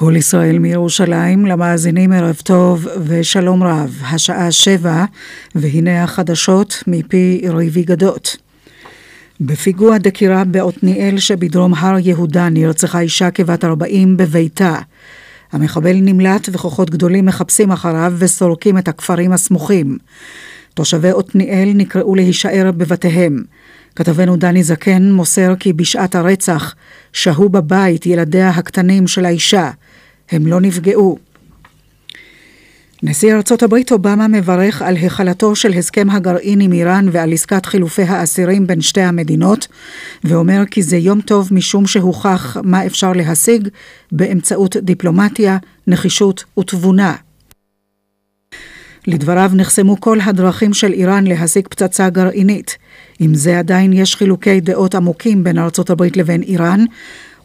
כל ישראל מירושלים, למאזינים ערב טוב ושלום רב. השעה שבע, והנה החדשות מפי ריבי גדות. בפיגוע דקירה בעתניאל שבדרום הר יהודה נרצחה אישה כבת 40 בביתה. המחבל נמלט וכוחות גדולים מחפשים אחריו וסורקים את הכפרים הסמוכים. תושבי עתניאל נקראו להישאר בבתיהם. כתבנו דני זקן מוסר כי בשעת הרצח שהו בבית ילדיה הקטנים של האישה. הם לא נפגעו. נשיא ארצות הברית אובמה מברך על החלתו של הסכם הגרעין עם איראן ועל עסקת חילופי האסירים בין שתי המדינות, ואומר כי זה יום טוב משום שהוכח מה אפשר להשיג באמצעות דיפלומטיה, נחישות ותבונה. לדבריו נחסמו כל הדרכים של איראן להשיג פצצה גרעינית. עם זה עדיין יש חילוקי דעות עמוקים בין ארצות הברית לבין איראן.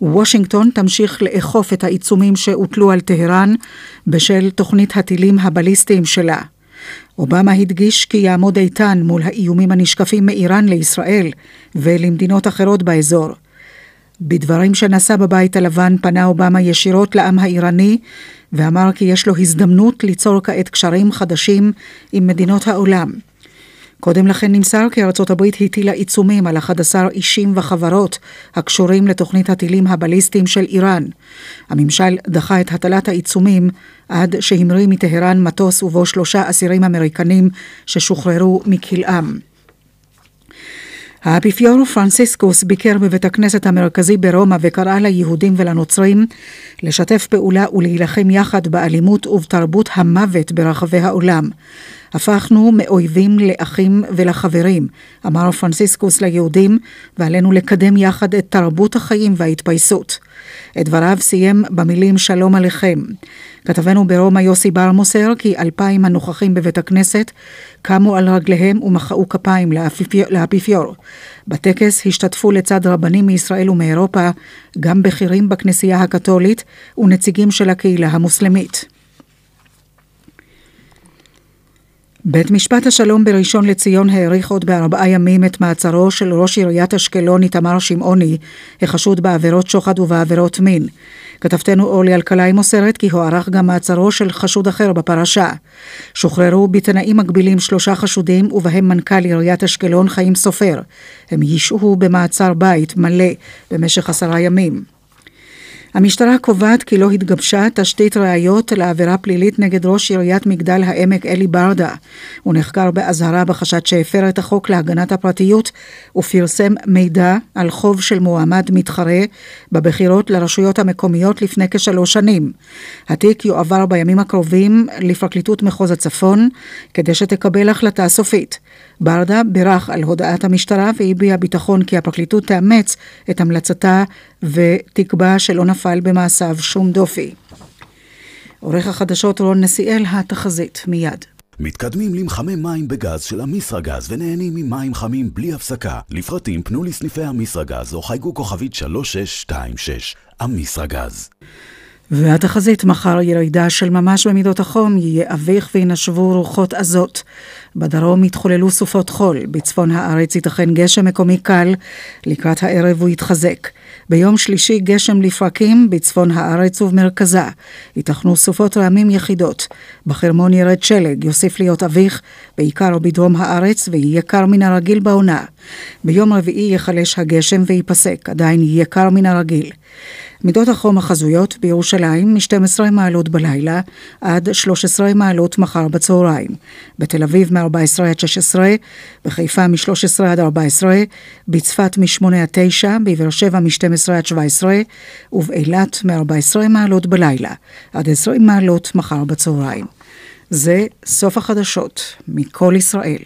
וושינגטון תמשיך לאכוף את העיצומים שהוטלו על טהרן בשל תוכנית הטילים הבליסטיים שלה. אובמה הדגיש כי יעמוד איתן מול האיומים הנשקפים מאיראן לישראל ולמדינות אחרות באזור. בדברים שנשא בבית הלבן פנה אובמה ישירות לעם האיראני ואמר כי יש לו הזדמנות ליצור כעת קשרים חדשים עם מדינות העולם. קודם לכן נמסר כי ארצות הברית הטילה עיצומים על 11 אישים וחברות הקשורים לתוכנית הטילים הבליסטיים של איראן. הממשל דחה את הטלת העיצומים עד שהמריא מטהרן מטוס ובו שלושה אסירים אמריקנים ששוחררו מכלאם. האפיפיור פרנסיסקוס ביקר בבית הכנסת המרכזי ברומא וקרא ליהודים ולנוצרים לשתף פעולה ולהילחם יחד באלימות ובתרבות המוות ברחבי העולם. הפכנו מאויבים לאחים ולחברים, אמר פרנסיסקוס ליהודים, ועלינו לקדם יחד את תרבות החיים וההתפייסות. את דבריו סיים במילים שלום עליכם. כתבנו ברומא יוסי בר מוסר כי אלפיים הנוכחים בבית הכנסת קמו על רגליהם ומחאו כפיים לאפיפיור. בטקס השתתפו לצד רבנים מישראל ומאירופה גם בכירים בכנסייה הקתולית ונציגים של הקהילה המוסלמית. בית משפט השלום בראשון לציון האריך עוד בארבעה ימים את מעצרו של ראש עיריית אשקלון איתמר שמעוני, החשוד בעבירות שוחד ובעבירות מין. כתבתנו אורלי אלקלעי מוסרת כי הוארך גם מעצרו של חשוד אחר בפרשה. שוחררו בתנאים מגבילים שלושה חשודים ובהם מנכ"ל עיריית אשקלון חיים סופר. הם ישהו במעצר בית מלא במשך עשרה ימים. המשטרה קובעת כי לא התגבשה תשתית ראיות לעבירה פלילית נגד ראש עיריית מגדל העמק אלי ברדה. הוא נחקר באזהרה בחשד שהפר את החוק להגנת הפרטיות ופרסם מידע על חוב של מועמד מתחרה בבחירות לרשויות המקומיות לפני כשלוש שנים. התיק יועבר בימים הקרובים לפרקליטות מחוז הצפון כדי שתקבל החלטה סופית. ברדה בירך על הודעת המשטרה והביע ביטחון כי הפרקליטות תאמץ את המלצתה ותקבע שלא נפל במעשיו שום דופי. עורך החדשות רון נסיאל, התחזית, מיד. מתקדמים למחמי מים בגז של אמיסרגז ונהנים ממים חמים בלי הפסקה. לפרטים פנו לסניפי אמיסרגז או חייגו כוכבית 3626. אמיסרגז. והתחזית מחר ירידה של ממש במידות החום, יהיה אביך וינשבו רוחות עזות. בדרום יתחוללו סופות חול, בצפון הארץ ייתכן גשם מקומי קל, לקראת הערב הוא יתחזק. ביום שלישי גשם לפרקים בצפון הארץ ובמרכזה. ייתכנו סופות רעמים יחידות. בחרמון ירד שלג, יוסיף להיות אביך, בעיקר בדרום הארץ, ויהיה קר מן הרגיל בעונה. ביום רביעי ייחלש הגשם וייפסק, עדיין יהיה קר מן הרגיל. מידות החום החזויות בירושלים מ-12 מעלות בלילה עד 13 מעלות מחר בצהריים. בתל אביב מ-14 עד 16, בחיפה מ-13 עד 14, בצפת מ-8 עד 9, בבאר שבע מ-12 עד 17, ובאילת מ-14 מעלות בלילה עד 20 מעלות מחר בצהריים. זה סוף החדשות מכל ישראל.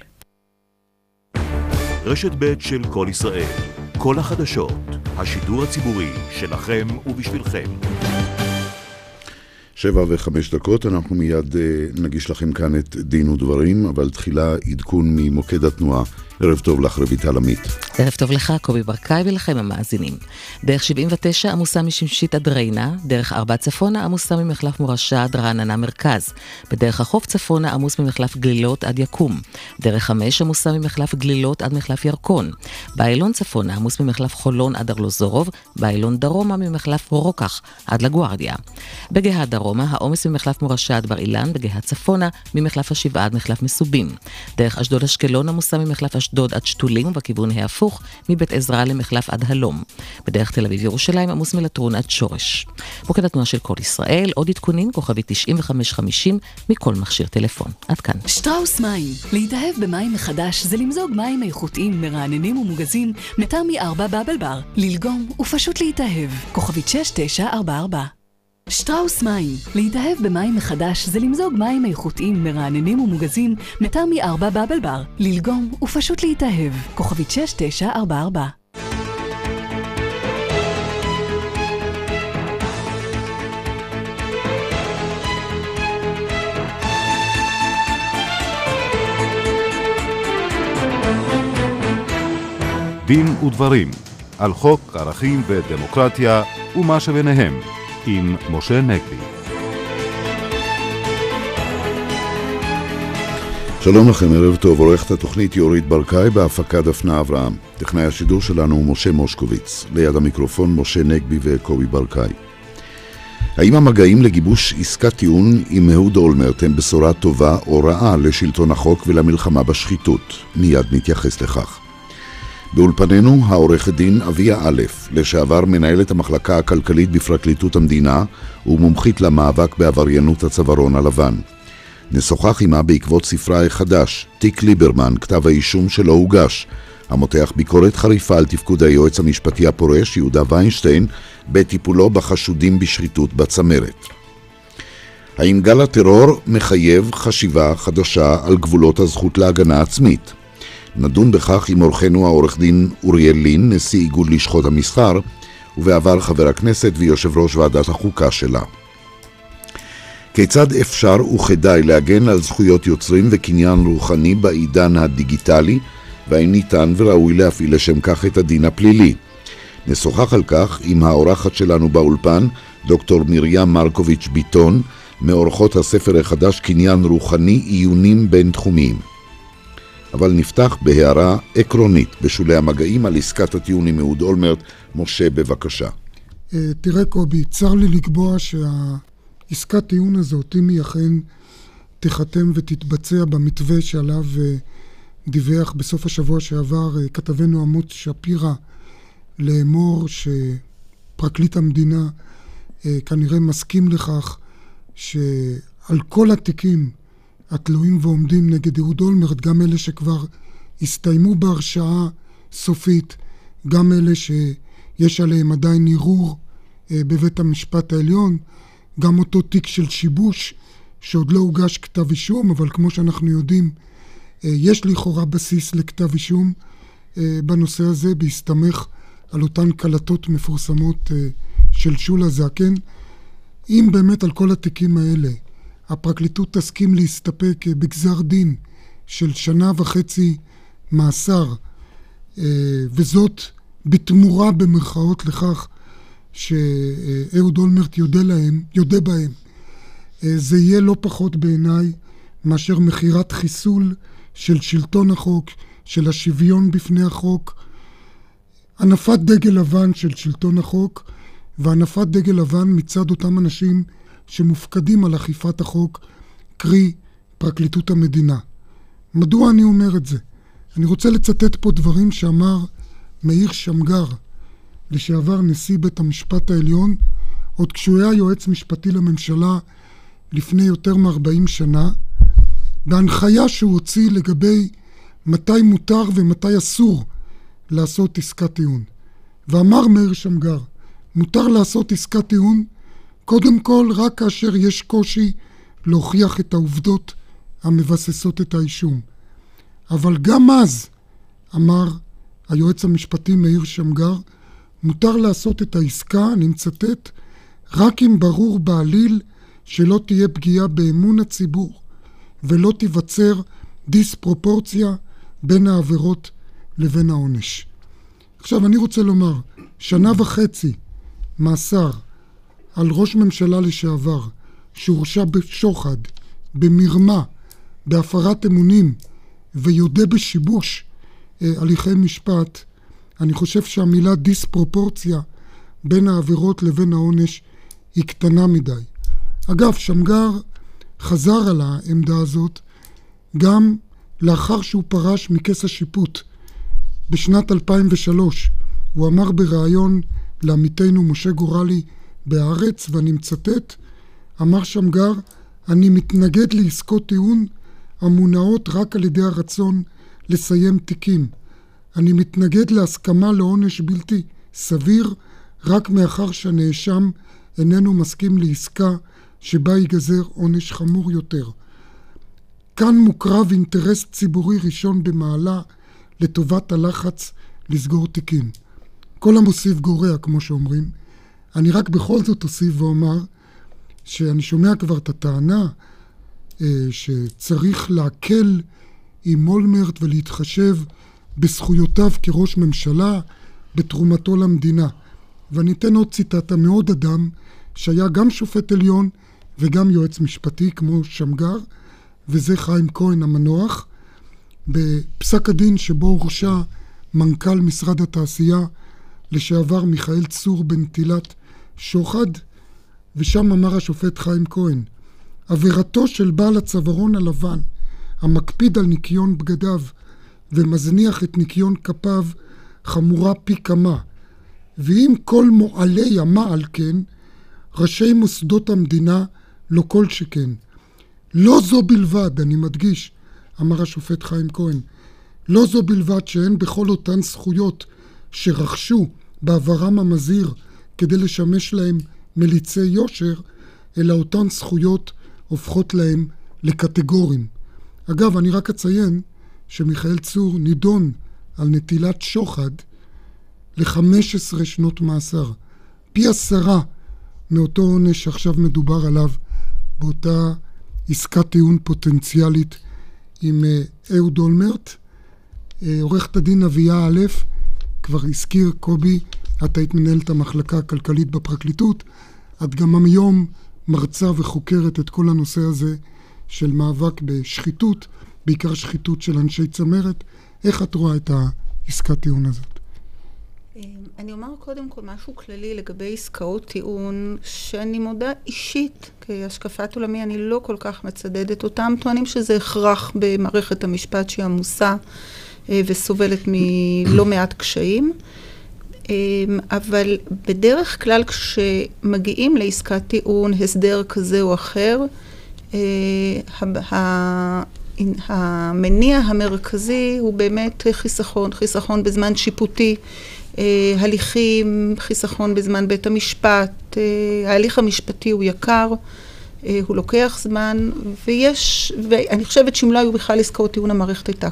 רשת ב' של כל ישראל כל החדשות, השידור הציבורי שלכם ובשבילכם. שבע וחמש דקות, אנחנו מיד uh, נגיש לכם כאן את דין ודברים, אבל תחילה עדכון ממוקד התנועה. ערב טוב לך, רויטל עמית. ערב טוב לך, קובי ברקאי, ולכם המאזינים. דרך 79 עמוסה משמשית עד ריינה, דרך 4 צפונה עמוסה ממחלף מורשה עד רעננה מרכז. בדרך החוף צפונה עמוס ממחלף גלילות עד יקום. דרך 5 עמוסה ממחלף גלילות עד מחלף ירקון. באיילון צפונה עמוס ממחלף חולון עד ארלוזורוב, באיילון דרומה ממחלף רוקח עד לגוארדיה. בגאה דרומה העומס ממחלף מורשה עד בר אילן, בגאה צפונה ממחלף השבעה עד מחלף מסובים. דרך אשדוד אשקלון עמוסה ממחלף אשדוד עד שתולים, ובכיוון ההפוך, מבית עזרא למחלף עד הלום. בדרך תל אביב ירושלים עמוס מלטרון עד שורש. מוקד התנועה של כל ישראל, עוד עדכונים, כוכבי 9550 מכל מכשיר טלפון. עד כאן. שטראוס מים. להתאהב במים מחדש זה למזוג מים איכותיים, מרעננים ומוגזים מתמי 4 בבל בר. ללגום ופשוט להתאהב. כוכבית 6944 שטראוס מים. להתאהב במים מחדש זה למזוג מים איכותיים, מרעננים ומוגזים מתמי 4 בבל בר. ללגום ופשוט להתאהב. כוכבית 6944 דין ודברים על חוק ערכים ודמוקרטיה ומה שביניהם עם משה נגבי. שלום לכם, ערב טוב, עורכת התוכנית יורית ברקאי בהפקה דפנה אברהם. טכנאי השידור שלנו הוא משה מושקוביץ, ליד המיקרופון משה נגבי וקובי ברקאי. האם המגעים לגיבוש עסקת טיעון עם אהוד אולמרט הם בשורה טובה או רעה לשלטון החוק ולמלחמה בשחיתות? מיד נתייחס לכך. באולפנינו העורכת דין אביה א', לשעבר מנהלת המחלקה הכלכלית בפרקליטות המדינה ומומחית למאבק בעבריינות הצווארון הלבן. נשוחח עמה בעקבות ספרה החדש, תיק ליברמן, כתב האישום שלא הוגש, המותח ביקורת חריפה על תפקוד היועץ המשפטי הפורש, יהודה ויינשטיין, בטיפולו בחשודים בשחיתות בצמרת. האם גל הטרור מחייב חשיבה חדשה על גבולות הזכות להגנה עצמית? נדון בכך עם אורחנו העורך דין אוריאל לין, נשיא איגוד לשכות המסחר, ובעבר חבר הכנסת ויושב ראש ועדת החוקה שלה. כיצד אפשר וכדאי להגן על זכויות יוצרים וקניין רוחני בעידן הדיגיטלי, והאם ניתן וראוי להפעיל לשם כך את הדין הפלילי? נשוחח על כך עם האורחת שלנו באולפן, דוקטור מרים מרקוביץ' ביטון, מאורחות הספר החדש קניין רוחני עיונים בין-תחומיים. אבל נפתח בהערה עקרונית בשולי המגעים על עסקת הטיעון עם אהוד אולמרט. משה, בבקשה. אה, תראה קובי, צר לי לקבוע שהעסקת טיעון הזאת, אם היא אכן תיחתם ותתבצע במתווה שעליו אה, דיווח בסוף השבוע שעבר אה, כתבנו עמוס שפירא, לאמור שפרקליט המדינה כנראה מסכים לכך שעל כל התיקים התלויים ועומדים נגד אהוד אולמרט, גם אלה שכבר הסתיימו בהרשעה סופית, גם אלה שיש עליהם עדיין ערעור אה, בבית המשפט העליון, גם אותו תיק של שיבוש שעוד לא הוגש כתב אישום, אבל כמו שאנחנו יודעים, אה, יש לכאורה בסיס לכתב אישום אה, בנושא הזה, בהסתמך על אותן קלטות מפורסמות של שולה זקן. אם באמת על כל התיקים האלה הפרקליטות תסכים להסתפק בגזר דין של שנה וחצי מאסר, אה, וזאת בתמורה במרכאות לכך שאהוד אולמרט יודה להם, יודה בהם. אה, זה יהיה לא פחות בעיניי מאשר מכירת חיסול של שלטון החוק, של השוויון בפני החוק, הנפת דגל לבן של שלטון החוק והנפת דגל לבן מצד אותם אנשים שמופקדים על אכיפת החוק, קרי פרקליטות המדינה. מדוע אני אומר את זה? אני רוצה לצטט פה דברים שאמר מאיר שמגר, לשעבר נשיא בית המשפט העליון, עוד כשהוא היה יועץ משפטי לממשלה לפני יותר מ-40 שנה, בהנחיה שהוא הוציא לגבי מתי מותר ומתי אסור לעשות עסקת טיעון. ואמר מאיר שמגר, מותר לעשות עסקת טיעון קודם כל, רק כאשר יש קושי להוכיח את העובדות המבססות את האישום. אבל גם אז, אמר היועץ המשפטי מאיר שמגר, מותר לעשות את העסקה, אני מצטט, רק אם ברור בעליל שלא תהיה פגיעה באמון הציבור ולא תיווצר דיספרופורציה בין העבירות לבין העונש. עכשיו, אני רוצה לומר, שנה וחצי מאסר על ראש ממשלה לשעבר שהורשע בשוחד, במרמה, בהפרת אמונים ויודה בשיבוש אה, הליכי משפט, אני חושב שהמילה דיספרופורציה בין העבירות לבין העונש היא קטנה מדי. אגב, שמגר חזר על העמדה הזאת גם לאחר שהוא פרש מכס השיפוט. בשנת 2003 הוא אמר בריאיון לעמיתנו משה גורלי בהארץ, ואני מצטט, אמר שמגר, אני מתנגד לעסקות טיעון המונעות רק על ידי הרצון לסיים תיקים. אני מתנגד להסכמה לעונש בלתי סביר רק מאחר שהנאשם איננו מסכים לעסקה שבה ייגזר עונש חמור יותר. כאן מוקרב אינטרס ציבורי ראשון במעלה לטובת הלחץ לסגור תיקים. כל המוסיף גורע, כמו שאומרים. אני רק בכל זאת אוסיף ואומר שאני שומע כבר את הטענה אה, שצריך להקל עם אולמרט ולהתחשב בזכויותיו כראש ממשלה, בתרומתו למדינה. ואני אתן עוד ציטטה מעוד אדם שהיה גם שופט עליון וגם יועץ משפטי כמו שמגר, וזה חיים כהן המנוח, בפסק הדין שבו הורשע מנכ"ל משרד התעשייה לשעבר מיכאל צור בנטילת שוחד, ושם אמר השופט חיים כהן, עבירתו של בעל הצווארון הלבן, המקפיד על ניקיון בגדיו ומזניח את ניקיון כפיו, חמורה פי כמה. ואם כל מועלי המעל כן, ראשי מוסדות המדינה לא כל שכן. לא זו בלבד, אני מדגיש, אמר השופט חיים כהן, לא זו בלבד שאין בכל אותן זכויות שרכשו בעברם המזהיר כדי לשמש להם מליצי יושר, אלא אותן זכויות הופכות להם לקטגורים. אגב, אני רק אציין שמיכאל צור נידון על נטילת שוחד ל-15 שנות מאסר, פי עשרה מאותו עונש שעכשיו מדובר עליו באותה עסקת טיעון פוטנציאלית עם אה, אהוד אולמרט. אה, עורכת הדין אביה א', כבר הזכיר קובי, את היית מנהלת המחלקה הכלכלית בפרקליטות, את גם היום מרצה וחוקרת את כל הנושא הזה של מאבק בשחיתות, בעיקר שחיתות של אנשי צמרת. איך את רואה את העסקת טיעון הזאת? אני אומר קודם כל משהו כללי לגבי עסקאות טיעון, שאני מודה אישית, כהשקפת עולמי, אני לא כל כך מצדדת אותם, טוענים שזה הכרח במערכת המשפט שהיא עמוסה אה, וסובלת מלא מעט קשיים. אה, אבל בדרך כלל כשמגיעים לעסקת טיעון, הסדר כזה או אחר, אה, המניע המרכזי הוא באמת חיסכון, חיסכון בזמן שיפוטי. אה, הליכים, חיסכון בזמן בית המשפט, אה, ההליך המשפטי הוא יקר, הוא לוקח זמן, ויש, ואני חושבת שאם לא היו בכלל עסקאות טיעון, המערכת הייתה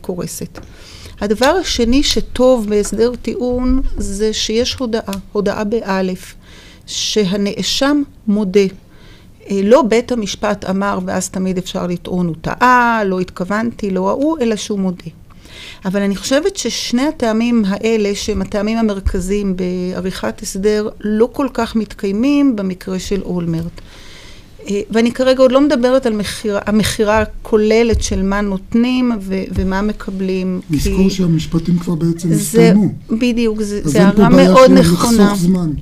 קורסת. הדבר השני שטוב בהסדר טיעון זה שיש הודעה, הודעה באלף, שהנאשם מודה. לא בית המשפט אמר ואז תמיד אפשר לטעון הוא טעה, לא התכוונתי, לא ההוא, אלא שהוא מודה. אבל אני חושבת ששני הטעמים האלה, שהם הטעמים המרכזיים בעריכת הסדר, לא כל כך מתקיימים במקרה של אולמרט. אה, ואני כרגע עוד לא מדברת על מחיר, המכירה הכוללת של מה נותנים ו, ומה מקבלים. לזכור כי... שהמשפטים כבר בעצם הסתיימו. בדיוק, זו הערה מאוד נכונה.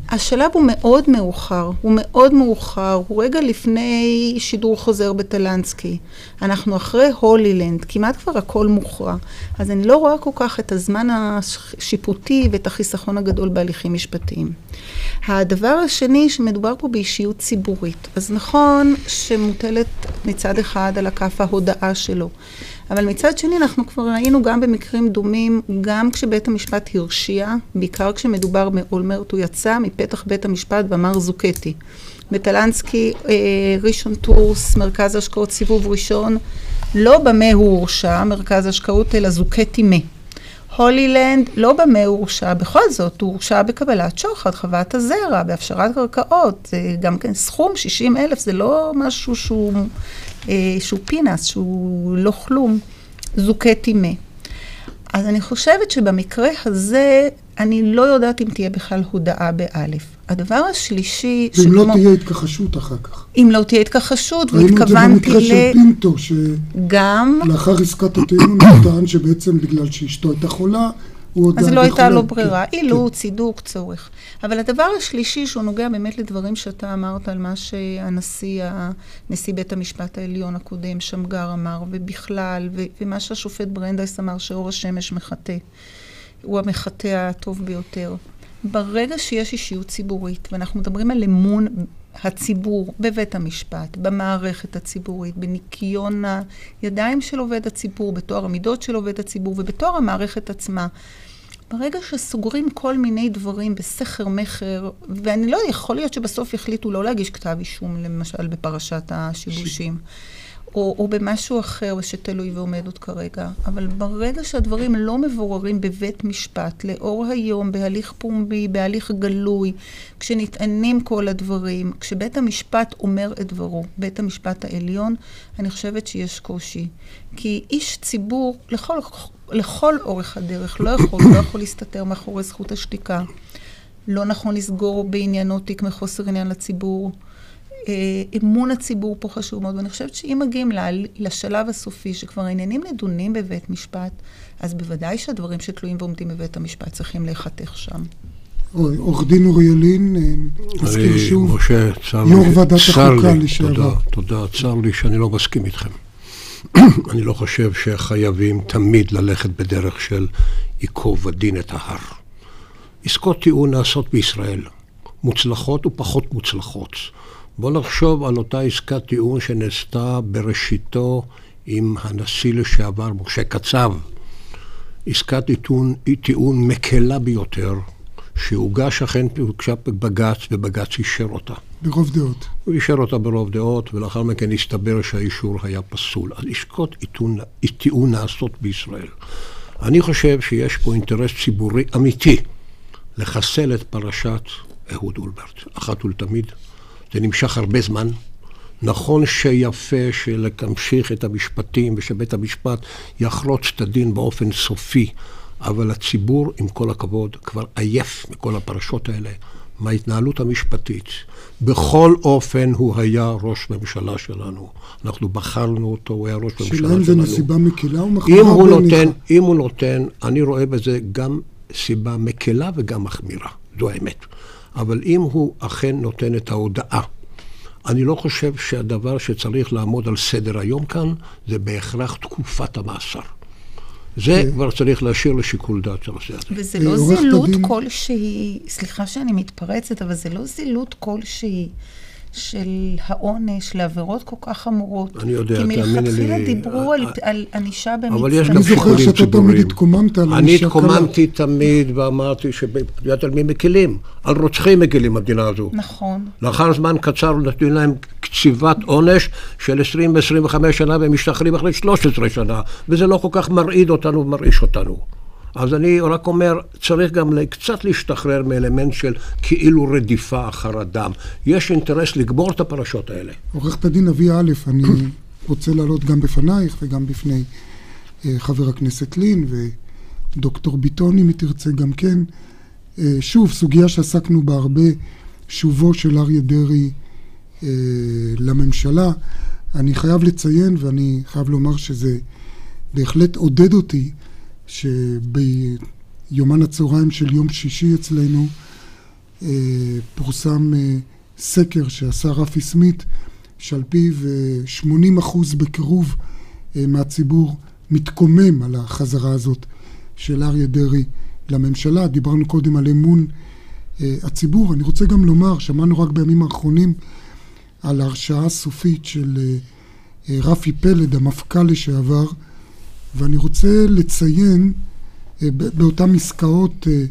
השלב הוא מאוד מאוחר, הוא מאוד מאוחר, הוא רגע לפני שידור חוזר בטלנסקי. אנחנו אחרי הולילנד, כמעט כבר הכל מוכרע. אז אני לא רואה כל כך את הזמן השיפוטי ואת החיסכון הגדול בהליכים משפטיים. הדבר השני, שמדובר פה באישיות ציבורית. אז נכון שמוטלת מצד אחד על הכף ההודאה שלו, אבל מצד שני אנחנו כבר ראינו גם במקרים דומים, גם כשבית המשפט הרשיע, בעיקר כשמדובר מאולמרט, הוא יצא מפתח בית המשפט ואמר זוכתי. בטלנסקי, אה, ראשונטורס, מרכז השקעות סיבוב ראשון, לא במה הוא הורשע, מרכז השקעות, אלא זוכתי מה. הולילנד לא במה הוא הורשע, בכל זאת הוא הורשע בקבלת שוחד, חוות הזרע, בהפשרת קרקעות, גם כן סכום 60 אלף, זה לא משהו שהוא, אה, שהוא פינס, שהוא לא כלום, זוכי טימא. אז אני חושבת שבמקרה הזה, אני לא יודעת אם תהיה בכלל הודעה באלף. הדבר השלישי... ואם לא תהיה התכחשות אחר כך. אם לא תהיה התכחשות, והתכוונתי ל... ראינו את זה במקרה של פינטו, ש... גם... לאחר עסקת הטיעון הוא טען שבעצם בגלל שאשתו הייתה חולה, הוא עוד... אז לא הייתה לו ברירה, כן, אילוץ. צידוק, צורך. אבל הדבר השלישי, שהוא נוגע באמת לדברים שאתה אמרת על מה שהנשיא, נשיא בית המשפט העליון הקודם, שמגר אמר, ובכלל, ומה שהשופט ברנדייס אמר, שאור השמש מחטא. הוא המחטא הטוב ביותר. ברגע שיש אישיות ציבורית, ואנחנו מדברים על אמון הציבור בבית המשפט, במערכת הציבורית, בניקיון הידיים של עובד הציבור, בתואר המידות של עובד הציבור ובתואר המערכת עצמה, ברגע שסוגרים כל מיני דברים בסכר מכר, ואני לא, יכול להיות שבסוף יחליטו לא להגיש כתב אישום, למשל בפרשת השיבושים. או, או במשהו אחר שתלוי ועומד עוד כרגע. אבל ברגע שהדברים לא מבוררים בבית משפט, לאור היום, בהליך פומבי, בהליך גלוי, כשנטענים כל הדברים, כשבית המשפט אומר את דברו, בית המשפט העליון, אני חושבת שיש קושי. כי איש ציבור, לכל, לכל אורך הדרך, לא יכול, לא יכול להסתתר מאחורי זכות השתיקה. לא נכון לסגור בעניינו תיק מחוסר עניין לציבור. אמון הציבור פה חשוב מאוד, ואני חושבת שאם מגיעים לשלב הסופי, שכבר העניינים נדונים בבית משפט, אז בוודאי שהדברים שתלויים ועומדים בבית המשפט צריכים להיחתך שם. עורך דין אורי ילין, מזכיר אה, שוב, משה, יו"ר ועדת החוקה לשעבר. תודה, תודה. צר לי שאני לא מסכים איתכם. אני לא חושב שחייבים תמיד ללכת בדרך של ייקוב הדין את ההר. עסקות טיעון נעשות בישראל, מוצלחות ופחות מוצלחות. בוא נחשוב על אותה עסקת טיעון שנעשתה בראשיתו עם הנשיא לשעבר משה קצב. עסקת טיעון, טיעון מקלה ביותר, שהוגש אכן, הוגשה בבג"ץ, ובג"ץ אישר אותה. ברוב דעות. הוא אישר אותה ברוב דעות, ולאחר מכן הסתבר שהאישור היה פסול. אז עסקות טיעון נעשות בישראל. אני חושב שיש פה אינטרס ציבורי אמיתי לחסל את פרשת אהוד אולברט, אחת ולתמיד. זה נמשך הרבה זמן. נכון שיפה להמשיך את המשפטים ושבית המשפט יחרוץ את הדין באופן סופי, אבל הציבור, עם כל הכבוד, כבר עייף מכל הפרשות האלה, מההתנהלות המשפטית. בכל אופן הוא היה ראש ממשלה שלנו. אנחנו בחרנו אותו, הוא היה ראש ממשלה שלנו. שאלה אם זה נסיבה מקלה או מחמירה אם הוא נותן, אם הוא נותן, אני רואה בזה גם סיבה מקלה וגם מחמירה. זו האמת. אבל אם הוא אכן נותן את ההודעה, אני לא חושב שהדבר שצריך לעמוד על סדר היום כאן, זה בהכרח תקופת המאסר. זה כבר צריך להשאיר לשיקול דעת של הנושא הזה. וזה לא זילות כלשהי, סליחה שאני מתפרצת, אבל זה לא זילות כלשהי של העונש לעבירות כל כך חמורות. אני יודע, תאמיני לי. כי מלכתחילה דיברו על, על ענישה במצטבר. אבל יש גם שיקולים ציבוריים. אני זוכר שאתה תמיד התקוממת על ענישה קלה. אני התקוממתי תמיד ואמרתי שאת יודעת על מי מקילים? על רוצחים מקילים במדינה הזו. נכון. לאחר זמן קצר נתנו להם קציבת עונש של 20-25 שנה והם משתחררים אחרי 13 שנה, וזה לא כל כך מרעיד אותנו ומרעיש אותנו. אז אני רק אומר, צריך גם קצת להשתחרר מאלמנט של כאילו רדיפה אחר אדם. יש אינטרס לגמור את הפרשות האלה. עורכת הדין אבי א', אני רוצה להעלות גם בפנייך וגם בפני uh, חבר הכנסת לין ודוקטור ביטון, אם תרצה גם כן. Uh, שוב, סוגיה שעסקנו בה הרבה, שובו של אריה דרעי uh, לממשלה. אני חייב לציין, ואני חייב לומר שזה בהחלט עודד אותי, שביומן הצהריים של יום שישי אצלנו אה, פורסם אה, סקר שעשה רפי סמית, שעל פיו 80 אה, אחוז בקירוב מהציבור מתקומם על החזרה הזאת של אריה דרעי לממשלה. דיברנו קודם על אמון הציבור. אני רוצה גם לומר, שמענו רק בימים האחרונים על ההרשעה הסופית של רפי פלד, המפכ"ל לשעבר, ואני רוצה לציין אה, באותן עסקאות אה,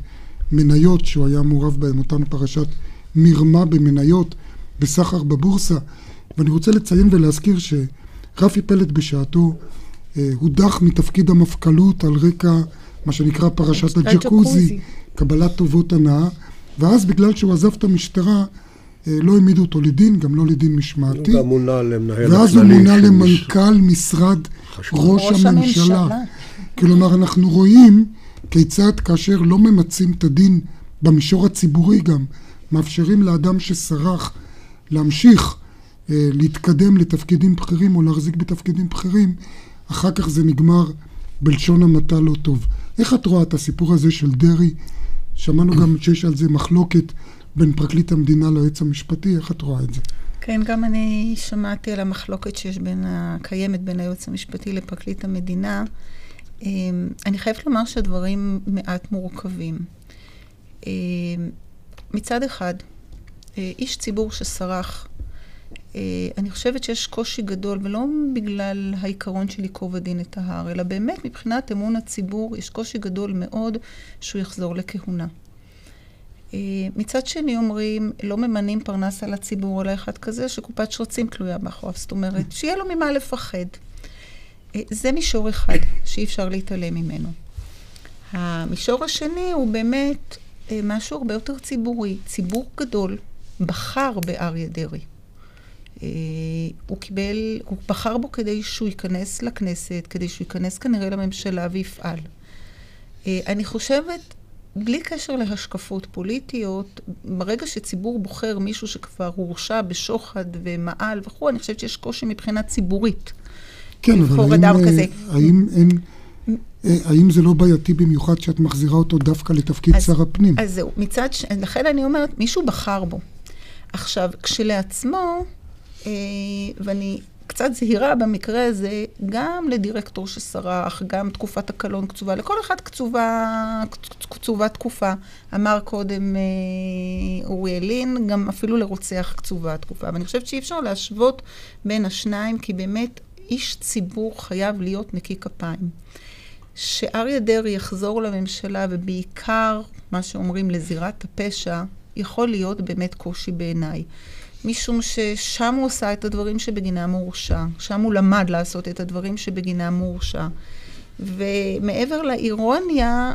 מניות שהוא היה מעורב בהן, אותן פרשת מרמה במניות, בסחר בבורסה, ואני רוצה לציין ולהזכיר שרפי פלד בשעתו אה, הודח מתפקיד המפכ"לות על רקע מה שנקרא פרשת הג'קוזי, קבלת טובות הנאה, ואז בגלל שהוא עזב את המשטרה לא העמידו אותו לדין, גם לא לדין משמעתי. הוא גם מונה למנהל ואז הוא מונה למנכ"ל משרד ראש, ראש הממשלה. הממשלה. כלומר, אנחנו רואים כיצד כאשר לא ממצים את הדין במישור הציבורי גם, מאפשרים לאדם שסרח להמשיך אה, להתקדם לתפקידים בכירים או להחזיק בתפקידים בכירים, אחר כך זה נגמר בלשון המעטה לא טוב. איך את רואה את הסיפור הזה של דרעי? שמענו גם שיש על זה מחלוקת בין פרקליט המדינה ליועץ המשפטי, איך את רואה את זה? כן, גם אני שמעתי על המחלוקת שיש בין, הקיימת בין היועץ המשפטי לפרקליט המדינה. אמ, אני חייבת לומר שהדברים מעט מורכבים. אמ, מצד אחד, אה, איש ציבור שסרח, אה, אני חושבת שיש קושי גדול, ולא בגלל העיקרון של ייקוב הדין את ההר, אלא באמת מבחינת אמון הציבור, יש קושי גדול מאוד שהוא יחזור לכהונה. אה, מצד שני אומרים, לא ממנים פרנס על הציבור, אלא אחד כזה שקופת שרצים תלויה מאחוריו. זאת אומרת, שיהיה לו ממה לפחד. אה, זה מישור אחד שאי אפשר להתעלם ממנו. המישור השני הוא באמת אה, משהו הרבה יותר ציבורי. ציבור גדול בחר באריה דרעי. הוא קיבל, הוא בחר בו כדי שהוא ייכנס לכנסת, כדי שהוא ייכנס כנראה לממשלה ויפעל. אני חושבת בלי קשר להשקפות פוליטיות, ברגע שציבור בוחר מישהו שכבר הורשע בשוחד ומעל וכו', אני חושבת שיש קושי מבחינה ציבורית. כן, אבל האם, כזה. האם, אין, אה, האם זה לא בעייתי במיוחד שאת מחזירה אותו דווקא לתפקיד אז, שר הפנים? אז זהו, מצד ש... לכן אני אומרת, מישהו בחר בו. עכשיו, כשלעצמו, אה, ואני קצת זהירה במקרה הזה, גם לדירקטור שסרח, גם תקופת הקלון קצובה, לכל אחד קצובה, קצובה תקופה. אמר קודם אה, לין, גם אפילו לרוצח קצובה תקופה. ואני חושבת שאי אפשר להשוות בין השניים, כי באמת איש ציבור חייב להיות נקי כפיים. שאריה דרעי יחזור לממשלה, ובעיקר, מה שאומרים, לזירת הפשע, יכול להיות באמת קושי בעיניי. משום ששם הוא עשה את הדברים שבגינם הוא הורשע. שם הוא למד לעשות את הדברים שבגינם הוא הורשע. ומעבר לאירוניה,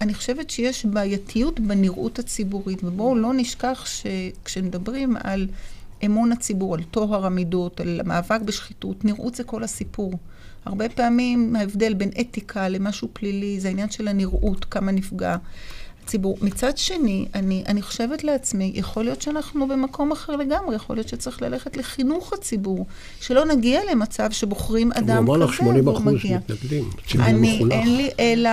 אני חושבת שיש בעייתיות בנראות הציבורית, ובואו לא נשכח שכשמדברים על אמון הציבור, על טוהר המידות, על המאבק בשחיתות, נראות זה כל הסיפור. הרבה פעמים ההבדל בין אתיקה למשהו פלילי זה העניין של הנראות, כמה נפגע. הציבור. מצד שני, אני, אני חושבת לעצמי, יכול להיות שאנחנו במקום אחר לגמרי, יכול להיות שצריך ללכת לחינוך הציבור, שלא נגיע למצב שבוחרים אדם כזה, והוא מגיע. מתנגדים, אני, מחולך. אין לי אלא,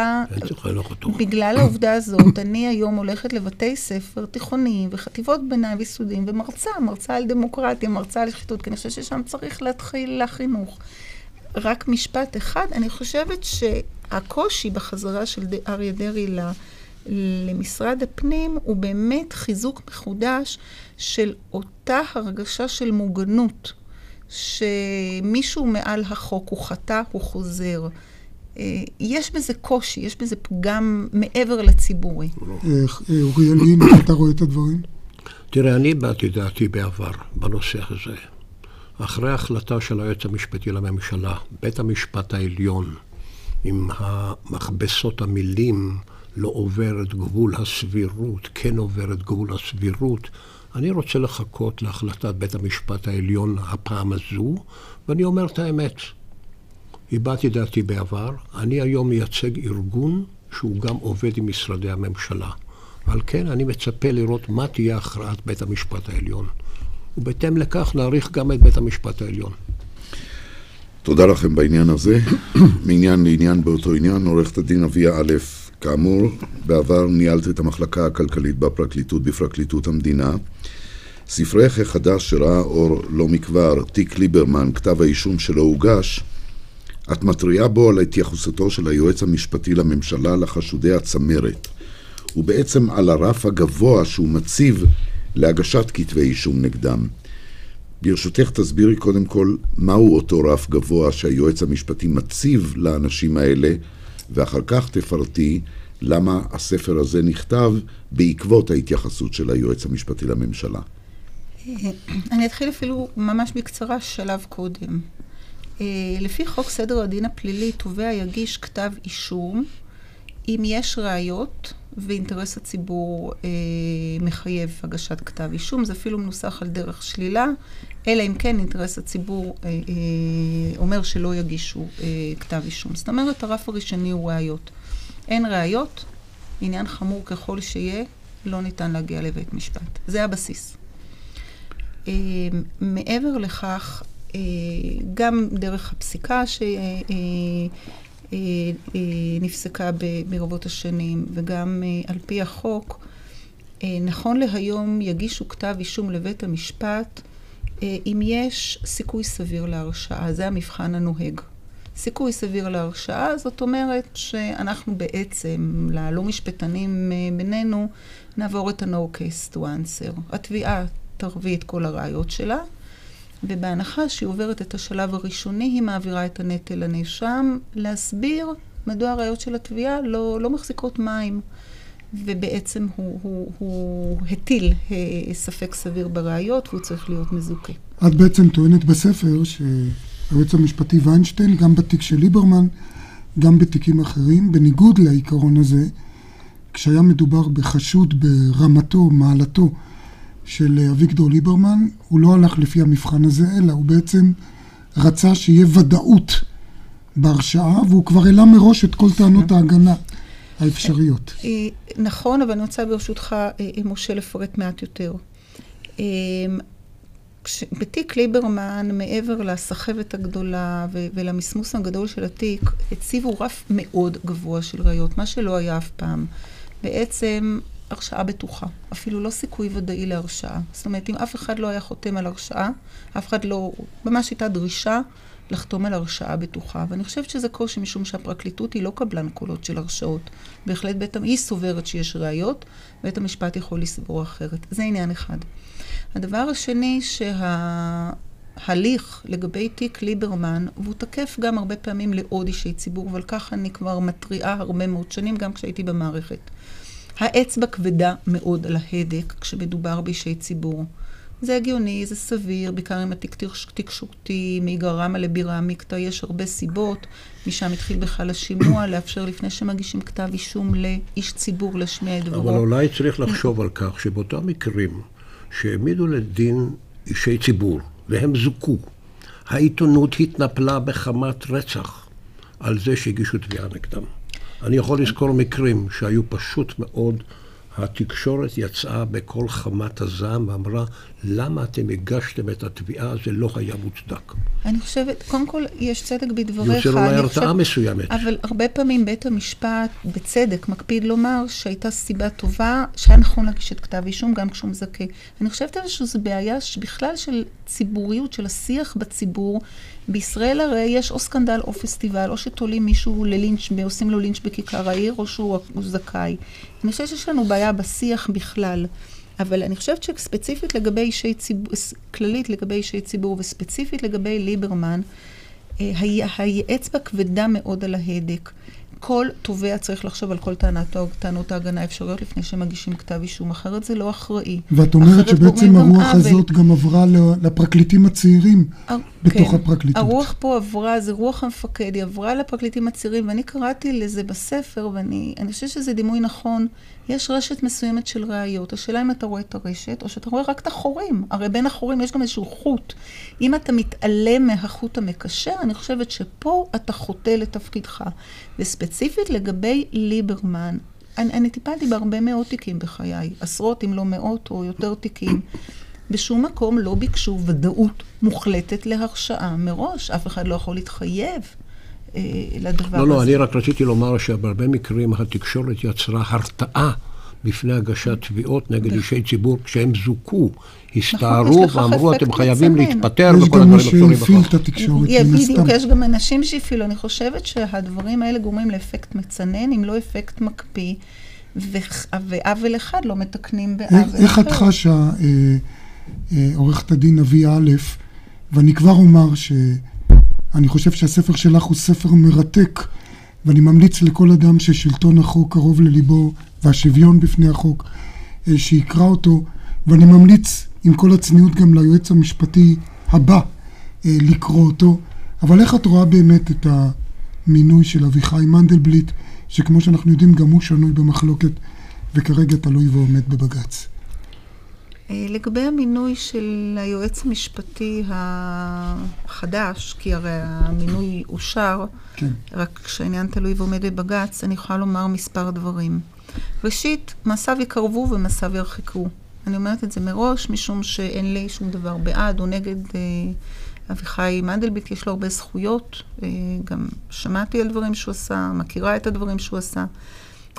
בגלל העובדה הזאת, אני היום הולכת לבתי ספר תיכוניים וחטיבות ביניים ויסודיים, ומרצה, מרצה על דמוקרטיה, מרצה על שחיתות, כי אני חושבת ששם צריך להתחיל לחינוך. רק משפט אחד, אני חושבת שהקושי בחזרה של אריה דרעי ל... למשרד הפנים הוא באמת חיזוק מחודש של אותה הרגשה של מוגנות, שמישהו מעל החוק, הוא חטא, הוא חוזר. אה, יש בזה קושי, יש בזה פגם מעבר לציבורי. אוריאל לין, אתה רואה את הדברים? תראה, אני הבעתי דעתי בעבר בנושא הזה. אחרי ההחלטה של היועץ המשפטי לממשלה, בית המשפט העליון, עם המכבסות המילים לא עובר את גבול הסבירות, כן עובר את גבול הסבירות. אני רוצה לחכות להחלטת בית המשפט העליון הפעם הזו, ואני אומר את האמת. הבעתי דעתי בעבר, אני היום מייצג ארגון שהוא גם עובד עם משרדי הממשלה. על כן אני מצפה לראות מה תהיה הכרעת בית המשפט העליון. ובהתאם לכך נעריך גם את בית המשפט העליון. תודה לכם בעניין הזה. מעניין לעניין באותו עניין, עורכת הדין אביה א', כאמור, בעבר ניהלת את המחלקה הכלכלית בפרקליטות, בפרקליטות המדינה. ספרך החדש שראה אור לא מכבר, תיק ליברמן, כתב האישום שלו הוגש, את מתריעה בו על התייחסותו של היועץ המשפטי לממשלה לחשודי הצמרת, ובעצם על הרף הגבוה שהוא מציב להגשת כתבי אישום נגדם. ברשותך תסבירי קודם כל מהו אותו רף גבוה שהיועץ המשפטי מציב לאנשים האלה ואחר כך תפרטי למה הספר הזה נכתב בעקבות ההתייחסות של היועץ המשפטי לממשלה. אני אתחיל אפילו ממש בקצרה שלב קודם. אה, לפי חוק סדר הדין הפלילי, תובע יגיש כתב אישום אם יש ראיות ואינטרס הציבור אה, מחייב הגשת כתב אישום, זה אפילו מנוסח על דרך שלילה, אלא אם כן אינטרס הציבור אה, אה, אומר שלא יגישו אה, כתב אישום. זאת אומרת, הרף הראשוני הוא ראיות. אין ראיות, עניין חמור ככל שיהיה, לא ניתן להגיע לבית משפט. זה הבסיס. אה, מעבר לכך, אה, גם דרך הפסיקה שנפסקה אה, ברבות השנים, וגם על פי החוק, נכון להיום יגישו כתב אישום לבית המשפט אם יש סיכוי סביר להרשעה. זה המבחן הנוהג. סיכוי סביר להרשעה, זאת אומרת שאנחנו בעצם, ללא משפטנים בינינו, נעבור את ה-no case to answer. התביעה תרוויח את כל הראיות שלה, ובהנחה שהיא עוברת את השלב הראשוני, היא מעבירה את הנטל לנאשם להסביר מדוע הראיות של התביעה לא, לא מחזיקות מים. ובעצם הוא, הוא, הוא הטיל אה, ספק סביר בראיות והוא צריך להיות מזוכה. את בעצם טוענת בספר שהיועץ המשפטי ויינשטיין, גם בתיק של ליברמן, גם בתיקים אחרים, בניגוד לעיקרון הזה, כשהיה מדובר בחשוד ברמתו, מעלתו של אביגדור ליברמן, הוא לא הלך לפי המבחן הזה, אלא הוא בעצם רצה שיהיה ודאות בהרשעה, והוא כבר העלה מראש את כל טענות ההגנה האפשריות. אה, נכון, אבל אני רוצה ברשותך, אה, משה, לפרט מעט יותר. אה, בתיק ליברמן, מעבר לסחבת הגדולה ולמסמוס הגדול של התיק, הציבו רף מאוד גבוה של ראיות, מה שלא היה אף פעם. בעצם הרשעה בטוחה, אפילו לא סיכוי ודאי להרשעה. זאת אומרת, אם אף אחד לא היה חותם על הרשעה, אף אחד לא, ממש הייתה דרישה לחתום על הרשעה בטוחה. ואני חושבת שזה קושי משום שהפרקליטות היא לא קבלן קולות של הרשעות. בהחלט בית, היא סוברת שיש ראיות, בית המשפט יכול לסבור אחרת. זה עניין אחד. הדבר השני, שההליך לגבי תיק ליברמן, והוא תקף גם הרבה פעמים לעוד אישי ציבור, אבל ככה אני כבר מתריעה הרבה מאוד שנים, גם כשהייתי במערכת. האצבע כבדה מאוד על ההדק כשמדובר באישי ציבור. זה הגיוני, זה סביר, בעיקר התיק תקשורתי, מגרמה לבירה מקטע, יש הרבה סיבות. משם התחיל בכלל השימוע, לאפשר לפני שמגישים כתב אישום לאיש ציבור להשמיע את דברו. אבל אולי צריך לחשוב על כך שבאותם מקרים שהעמידו לדין אישי ציבור, והם זוכו, העיתונות התנפלה בחמת רצח על זה שהגישו תביעה נגדם. אני יכול לזכור מקרים שהיו פשוט מאוד, התקשורת יצאה בקול חמת הזעם ואמרה, למה אתם הגשתם את התביעה, זה לא היה מוצדק. אני חושבת, קודם כל, יש צדק בדבריך. יוצר אולי הרתעה מסוימת. אבל הרבה פעמים בית המשפט, בצדק, מקפיד לומר שהייתה סיבה טובה, שהיה נכון להגיש את כתב אישום גם כשהוא מזכה. אני חושבת אבל שזו בעיה בכלל של ציבוריות, של השיח בציבור. בישראל הרי יש או סקנדל או פסטיבל, או שתולים מישהו ללינץ', עושים לו לינץ' בכיכר העיר, או שהוא זכאי. אני חושבת שיש לנו בעיה בשיח בכלל. אבל אני חושבת שספציפית לגבי אישי ציבור, כללית לגבי אישי ציבור וספציפית לגבי ליברמן, אה, האצבע כבדה מאוד על ההדק. כל תובע צריך לחשוב על כל טענת, טענות ההגנה האפשריות לפני שמגישים כתב אישום, אחרת זה לא אחראי. ואת אומרת שבעצם הרוח הזאת גם עברה לפרקליטים הצעירים אה, בתוך כן. הפרקליטות. הרוח פה עברה, זה רוח המפקד, היא עברה לפרקליטים הצעירים, ואני קראתי לזה בספר, ואני חושבת שזה דימוי נכון. יש רשת מסוימת של ראיות. השאלה אם אתה רואה את הרשת, או שאתה רואה רק את החורים. הרי בין החורים יש גם איזשהו חוט. אם אתה מתעלם מהחוט המקשר, אני חושבת שפה אתה חוטא לתפקידך. וספציפית לגבי ליברמן, אני, אני טיפלתי בהרבה מאוד תיקים בחיי, עשרות אם לא מאות או יותר תיקים. בשום מקום לא ביקשו ודאות מוחלטת להרשעה מראש, אף אחד לא יכול להתחייב. אה, לדבר לא, לא הזה. לא, לא, אני רק רציתי לומר שבהרבה מקרים התקשורת יצרה הרתעה בפני הגשת תביעות נגד אישי ציבור כשהם זוכו, הסתערו נכון, ואמרו אתם חייבים להתפטר וכל הדברים הקשורים בכך. יש גם מי שהפעיל את התקשורת, מן הסתם. בדיוק, יש גם אנשים שהפעילו. אני חושבת שהדברים האלה גורמים לאפקט מצנן, אם לא אפקט מקפיא, ועוול אחד לא מתקנים בעוול אחר. איך את חשה, אה, אה, עורכת הדין אבי א', ואני כבר אומר ש... אני חושב שהספר שלך הוא ספר מרתק, ואני ממליץ לכל אדם ששלטון החוק קרוב לליבו, והשוויון בפני החוק, אה, שיקרא אותו, ואני ממליץ עם כל הצניעות גם ליועץ המשפטי הבא אה, לקרוא אותו. אבל איך את רואה באמת את המינוי של אביחי מנדלבליט שכמו שאנחנו יודעים גם הוא שנוי במחלוקת וכרגע תלוי ועומד בבג"ץ. אה, לגבי המינוי של היועץ המשפטי החדש, כי הרי המינוי אושר, כן. רק כשהעניין תלוי ועומד בבג"ץ, אני יכולה לומר מספר דברים. ראשית, מעשיו יקרבו ומעשיו ירחקו. אני אומרת את זה מראש, משום שאין לי שום דבר בעד או נגד אה, אביחי מנדלבליט, יש לו הרבה זכויות. אה, גם שמעתי על דברים שהוא עשה, מכירה את הדברים שהוא עשה.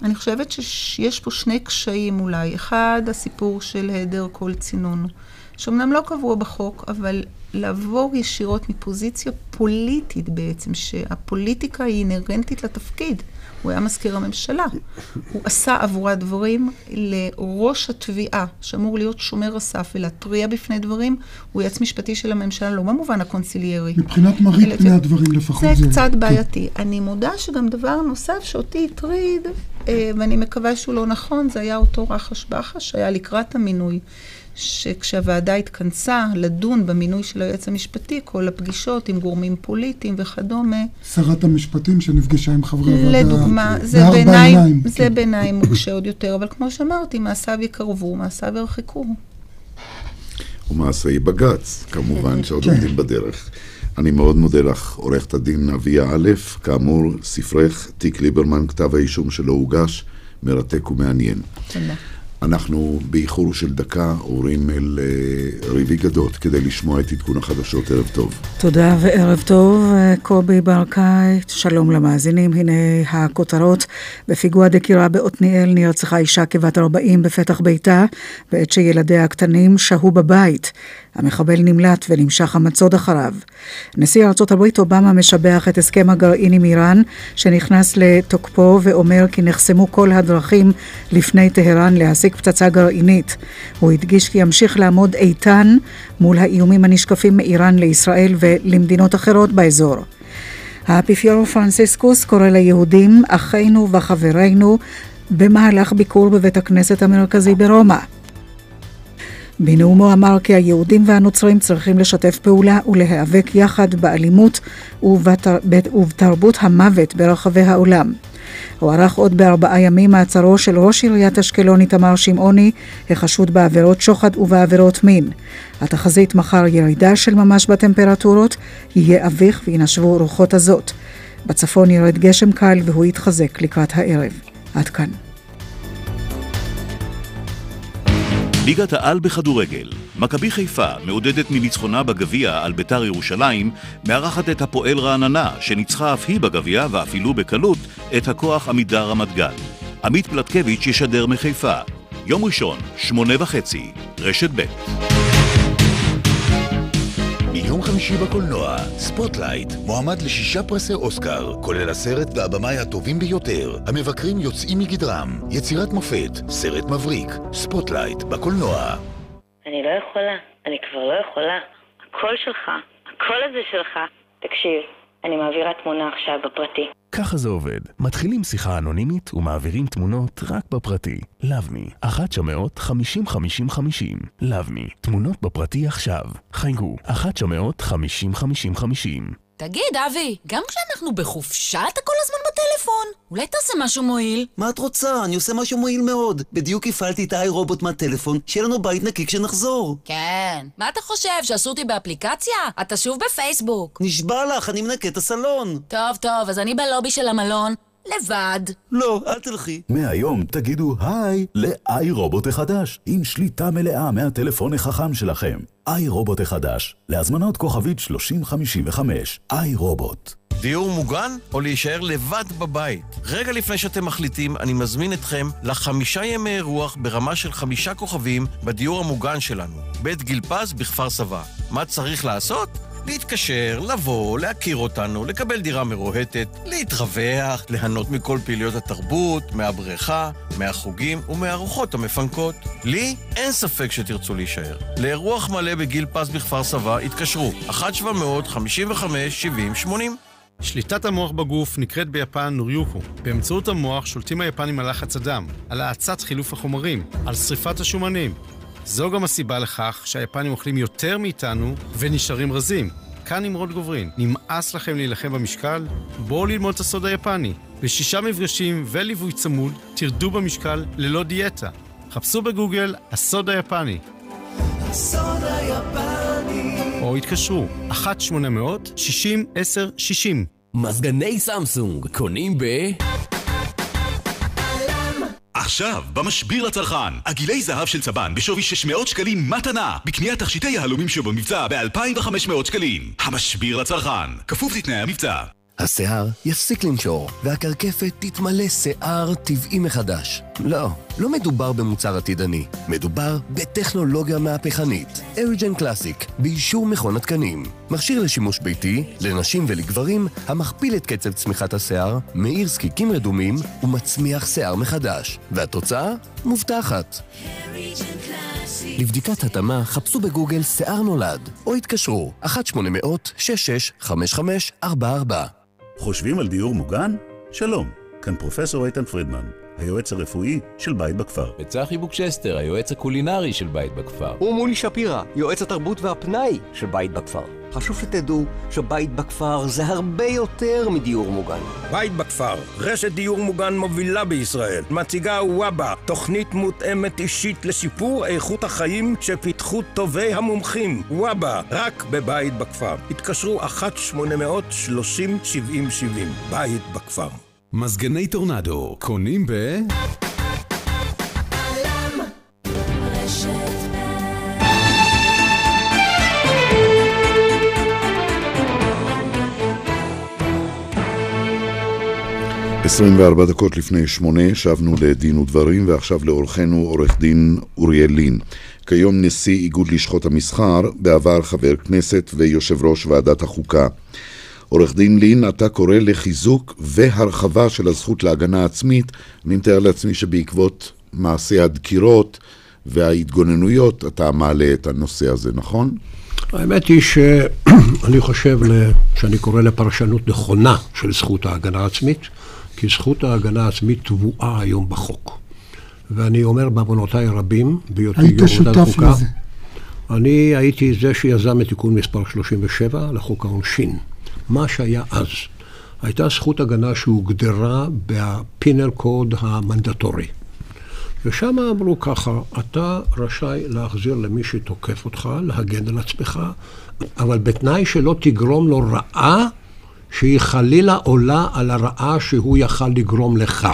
אני חושבת שיש פה שני קשיים אולי. אחד, הסיפור של היעדר כל צינון, שאומנם לא קבוע בחוק, אבל לעבור ישירות מפוזיציה פוליטית בעצם, שהפוליטיקה היא אינהרנטית לתפקיד. הוא היה מזכיר הממשלה. הוא עשה עבורה דברים לראש התביעה, שאמור להיות שומר הסף ולהתריע בפני דברים, הוא יועץ משפטי של הממשלה, לא במובן הקונסיליארי. מבחינת מראית פני הדברים לפחות זה... זה קצת בעייתי. אני מודה שגם דבר נוסף שאותי הטריד, אה, ואני מקווה שהוא לא נכון, זה היה אותו רחש בחש שהיה לקראת המינוי. שכשהוועדה התכנסה לדון במינוי של היועץ המשפטי, כל הפגישות עם גורמים פוליטיים וכדומה. שרת המשפטים שנפגשה עם חברי הוועדה. לדוגמה, זה בעיניי, זה כן. בעיניי מוקשה עוד יותר, אבל כמו שאמרתי, מעשיו יקרבו, מעשיו ירחקו. ומעשי בג"ץ, כמובן, שעוד כן. עומדים בדרך. אני מאוד מודה לך, עורכת הדין אביה א', כאמור, ספרך, תיק ליברמן, כתב האישום שלו הוגש, מרתק ומעניין. תודה. אנחנו באיחור של דקה עוברים אל uh, ריבי גדות כדי לשמוע את עדכון החדשות. ערב טוב. תודה וערב טוב, אה, קובי ברקאי. שלום למאזינים. הנה הכותרות. בפיגוע דקירה בעתניאל נרצחה אישה כבת 40 בפתח ביתה, בעת שילדיה הקטנים שהו בבית. המחבל נמלט ונמשך המצוד אחריו. נשיא ארצות הברית אובמה משבח את הסכם הגרעין עם איראן, שנכנס לתוקפו ואומר כי נחסמו כל הדרכים לפני טהרן להשיג פצצה גרעינית. הוא הדגיש כי ימשיך לעמוד איתן מול האיומים הנשקפים מאיראן לישראל ולמדינות אחרות באזור. האפיפיור פרנסיסקוס קורא ליהודים, אחינו וחברינו, במהלך ביקור בבית הכנסת המרכזי ברומא. בנאומו אמר כי היהודים והנוצרים צריכים לשתף פעולה ולהיאבק יחד באלימות ובתרבות המוות ברחבי העולם. הוא ערך עוד בארבעה ימים מעצרו של ראש עיריית אשקלון איתמר שמעוני, החשוד בעבירות שוחד ובעבירות מין. התחזית מחר ירידה של ממש בטמפרטורות, יהיה אביך וינשבו רוחות הזאת. בצפון ירד גשם קל והוא יתחזק לקראת הערב. עד כאן. ליגת העל בכדורגל. מכבי חיפה, מעודדת מניצחונה בגביע על ביתר ירושלים, מארחת את הפועל רעננה, שניצחה אף היא בגביע ואפילו בקלות את הכוח עמידה רמת גן. עמית פלטקביץ' ישדר מחיפה. יום ראשון, שמונה וחצי, רשת ב'. ביום חמישי בקולנוע, ספוטלייט, מועמד לשישה פרסי אוסקר, כולל הסרט והבמאי הטובים ביותר. המבקרים יוצאים מגדרם. יצירת מופת, סרט מבריק, ספוטלייט, בקולנוע. אני לא יכולה, אני כבר לא יכולה. הקול שלך, הקול הזה שלך. תקשיב, אני מעבירה תמונה עכשיו בפרטי. ככה זה עובד. מתחילים שיחה אנונימית ומעבירים תמונות רק בפרטי. לבמי, 1 900 50 50 50 לבמי, תמונות בפרטי עכשיו. חייגו, 1 900 50 50 50 תגיד, אבי, גם כשאנחנו בחופשה אתה כל הזמן בטלפון? אולי תעשה משהו מועיל? מה את רוצה? אני עושה משהו מועיל מאוד. בדיוק הפעלתי את האיי רובוט מהטלפון, שיהיה לנו בית נקי כשנחזור. כן. מה אתה חושב, שעשו אותי באפליקציה? אתה שוב בפייסבוק. נשבע לך, אני מנקה את הסלון. טוב, טוב, אז אני בלובי של המלון. לבד. לא, אל תלכי. מהיום תגידו היי לאיי רובוט החדש, עם שליטה מלאה מהטלפון החכם שלכם. איי רובוט החדש, להזמנות כוכבית 3055, איי רובוט. דיור מוגן או להישאר לבד בבית? רגע לפני שאתם מחליטים, אני מזמין אתכם לחמישה ימי אירוח ברמה של חמישה כוכבים בדיור המוגן שלנו, בית גיל פז בכפר סבא. מה צריך לעשות? להתקשר, לבוא, להכיר אותנו, לקבל דירה מרוהטת, להתרווח, ליהנות מכל פעילויות התרבות, מהבריכה, מהחוגים ומהארוחות המפנקות. לי אין ספק שתרצו להישאר. לאירוח מלא בגיל פס בכפר סבא התקשרו 1-700-55-70-80 שליטת המוח בגוף נקראת ביפן נוריוקו. באמצעות המוח שולטים היפנים על לחץ הדם, על האצת חילוף החומרים, על שריפת השומנים. זו גם הסיבה לכך שהיפנים אוכלים יותר מאיתנו ונשארים רזים. כאן נמרוד גוברין, נמאס לכם להילחם במשקל? בואו ללמוד את הסוד היפני. לשישה מפגשים וליווי צמוד, תרדו במשקל ללא דיאטה. חפשו בגוגל הסוד היפני. הסוד היפני. או התקשרו, 1-800-60-10-60. מזגני סמסונג, קונים ב... עכשיו, במשביר לצרכן, עגילי זהב של צבן בשווי 600 שקלים מתנה, בקניית תכשיטי יהלומים שבמבצע ב-2,500 שקלים. המשביר לצרכן, כפוף לתנאי המבצע. השיער יפסיק לנשור, והקרקפת תתמלא שיער טבעי מחדש. לא, לא מדובר במוצר עתידני, מדובר בטכנולוגיה מהפכנית. אריג'ן קלאסיק, באישור מכון התקנים. מכשיר לשימוש ביתי, לנשים ולגברים, המכפיל את קצב צמיחת השיער, מאיר זקיקים רדומים ומצמיח שיער מחדש. והתוצאה? מובטחת. לבדיקת התאמה חפשו בגוגל שיער נולד, או התקשרו 1-800-665544 חושבים על דיור מוגן? שלום, כאן פרופסור איתן פרידמן, היועץ הרפואי של בית בכפר. וצחי בוקשסטר, היועץ הקולינרי של בית בכפר. ומולי שפירא, יועץ התרבות והפנאי של בית בכפר. חשוב שתדעו שבית בכפר זה הרבה יותר מדיור מוגן. בית בכפר, רשת דיור מוגן מובילה בישראל, מציגה וואבה, תוכנית מותאמת אישית לשיפור איכות החיים שפיתחו טובי המומחים. וואבה, רק בבית בכפר. התקשרו 1-830-7070, בית בכפר. מזגני טורנדו, קונים ב... 24 דקות לפני שמונה שבנו לדין ודברים ועכשיו לאורחנו עורך דין אוריאל לין. כיום נשיא איגוד לשכות המסחר, בעבר חבר כנסת ויושב ראש ועדת החוקה. עורך דין לין, אתה קורא לחיזוק והרחבה של הזכות להגנה עצמית. אני מתאר לעצמי שבעקבות מעשי הדקירות וההתגוננויות אתה מעלה את הנושא הזה, נכון? האמת היא שאני חושב שאני קורא לפרשנות נכונה של זכות ההגנה העצמית. כי זכות ההגנה העצמית טבועה היום בחוק. ואני אומר בעוונותיי רבים, בהיותי יו"ר ועדת חוקה, אני הייתי זה שיזם את תיקון מספר 37 לחוק העונשין. מה שהיה אז, הייתה זכות הגנה שהוגדרה בפינל קוד המנדטורי. ושם אמרו ככה, אתה רשאי להחזיר למי שתוקף אותך, להגן על עצמך, אבל בתנאי שלא תגרום לו רעה שהיא חלילה עולה על הרעה שהוא יכל לגרום לך.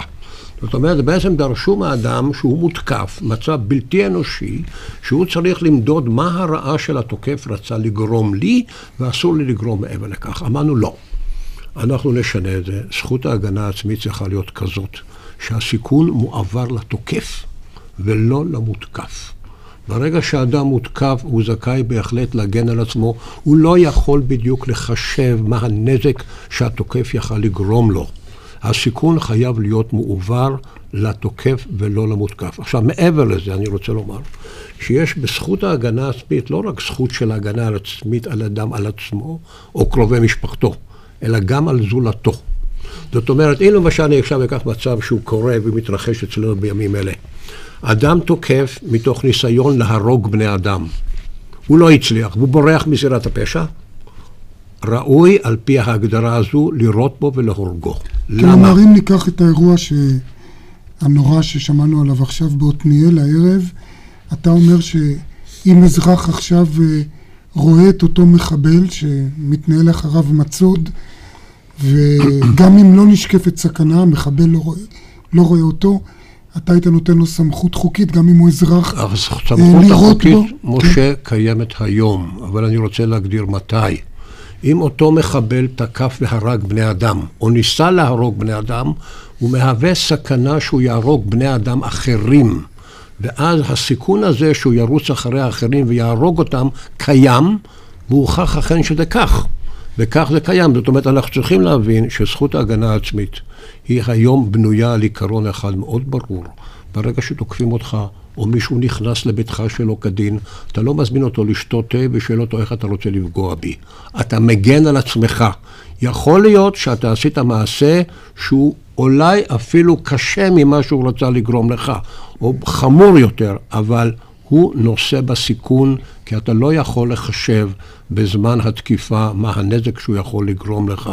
זאת אומרת, בעצם דרשו מאדם שהוא מותקף, מצב בלתי אנושי, שהוא צריך למדוד מה הרעה של התוקף רצה לגרום לי, ואסור לי לגרום מעבר לכך. אמרנו לא. אנחנו נשנה את זה. זכות ההגנה העצמית צריכה להיות כזאת, שהסיכון מועבר לתוקף ולא למותקף. ברגע שאדם מותקף, הוא זכאי בהחלט להגן על עצמו. הוא לא יכול בדיוק לחשב מה הנזק שהתוקף יכל לגרום לו. הסיכון חייב להיות מועבר לתוקף ולא למותקף. עכשיו, מעבר לזה, אני רוצה לומר שיש בזכות ההגנה העצמית לא רק זכות של הגנה עצמית על אדם על עצמו או קרובי משפחתו, אלא גם על זולתו. זאת אומרת, אם למשל אני עכשיו אקח מצב שהוא קורה ומתרחש אצלנו בימים אלה. אדם תוקף מתוך ניסיון להרוג בני אדם. הוא לא הצליח, והוא בורח מזירת הפשע. ראוי על פי ההגדרה הזו לירות בו ולהורגו. כלומר, אם ניקח את האירוע ש... הנורא ששמענו עליו עכשיו בעתניאל הערב, אתה אומר שאם אזרח עכשיו אה, רואה את אותו מחבל שמתנהל אחריו מצוד, וגם אם לא נשקפת סכנה, המחבל לא רואה, לא רואה אותו, אתה היית נותן לו סמכות חוקית, גם אם הוא אזרח, אה, סמכות החוקית, משה, כן. קיימת היום, אבל אני רוצה להגדיר מתי. אם אותו מחבל תקף והרג בני אדם, או ניסה להרוג בני אדם, הוא מהווה סכנה שהוא יהרוג בני אדם אחרים. ואז הסיכון הזה שהוא ירוץ אחרי האחרים ויהרוג אותם קיים, והוכח אכן שזה כך. וכך זה קיים. זאת אומרת, אנחנו צריכים להבין שזכות ההגנה העצמית היא היום בנויה על עיקרון אחד מאוד ברור. ברגע שתוקפים אותך, או מישהו נכנס לביתך שלא כדין, אתה לא מזמין אותו לשתות תה ושואל אותו איך אתה רוצה לפגוע בי. אתה מגן על עצמך. יכול להיות שאתה עשית מעשה שהוא אולי אפילו קשה ממה שהוא רצה לגרום לך, או חמור יותר, אבל הוא נושא בסיכון, כי אתה לא יכול לחשב בזמן התקיפה מה הנזק שהוא יכול לגרום לך.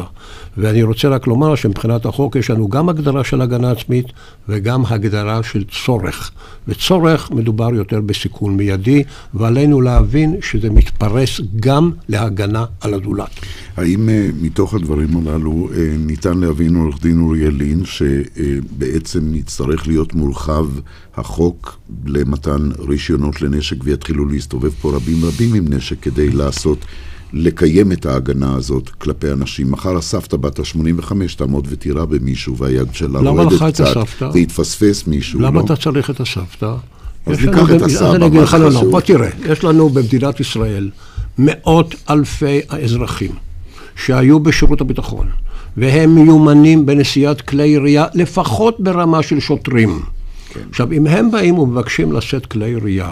ואני רוצה רק לומר שמבחינת החוק יש לנו גם הגדרה של הגנה עצמית וגם הגדרה של צורך. וצורך מדובר יותר בסיכון מיידי, ועלינו להבין שזה מתפרס גם להגנה על הזולת. האם uh, מתוך הדברים הללו uh, ניתן להבין, עורך דין אוריאל לין, שבעצם יצטרך להיות מורחב החוק למתן רישיונות לנשק ויתחילו להסתובב פה רבים רבים עם נשק כדי לעשות, לקיים את ההגנה הזאת כלפי אנשים. מחר הסבתא בת ה-85 תעמוד ותירה במישהו והיד שלה רועדת קצת, ויתפספס מישהו, למה לא? אתה צריך את הסבתא? אז ניקח את הסבא, מה לא, לא, חשוב? בוא תראה, יש לנו במדינת ישראל מאות אלפי האזרחים שהיו בשירות הביטחון, והם מיומנים בנשיאת כלי ירייה, לפחות ברמה של שוטרים. כן. עכשיו, אם הם באים ומבקשים לשאת כלי ירייה,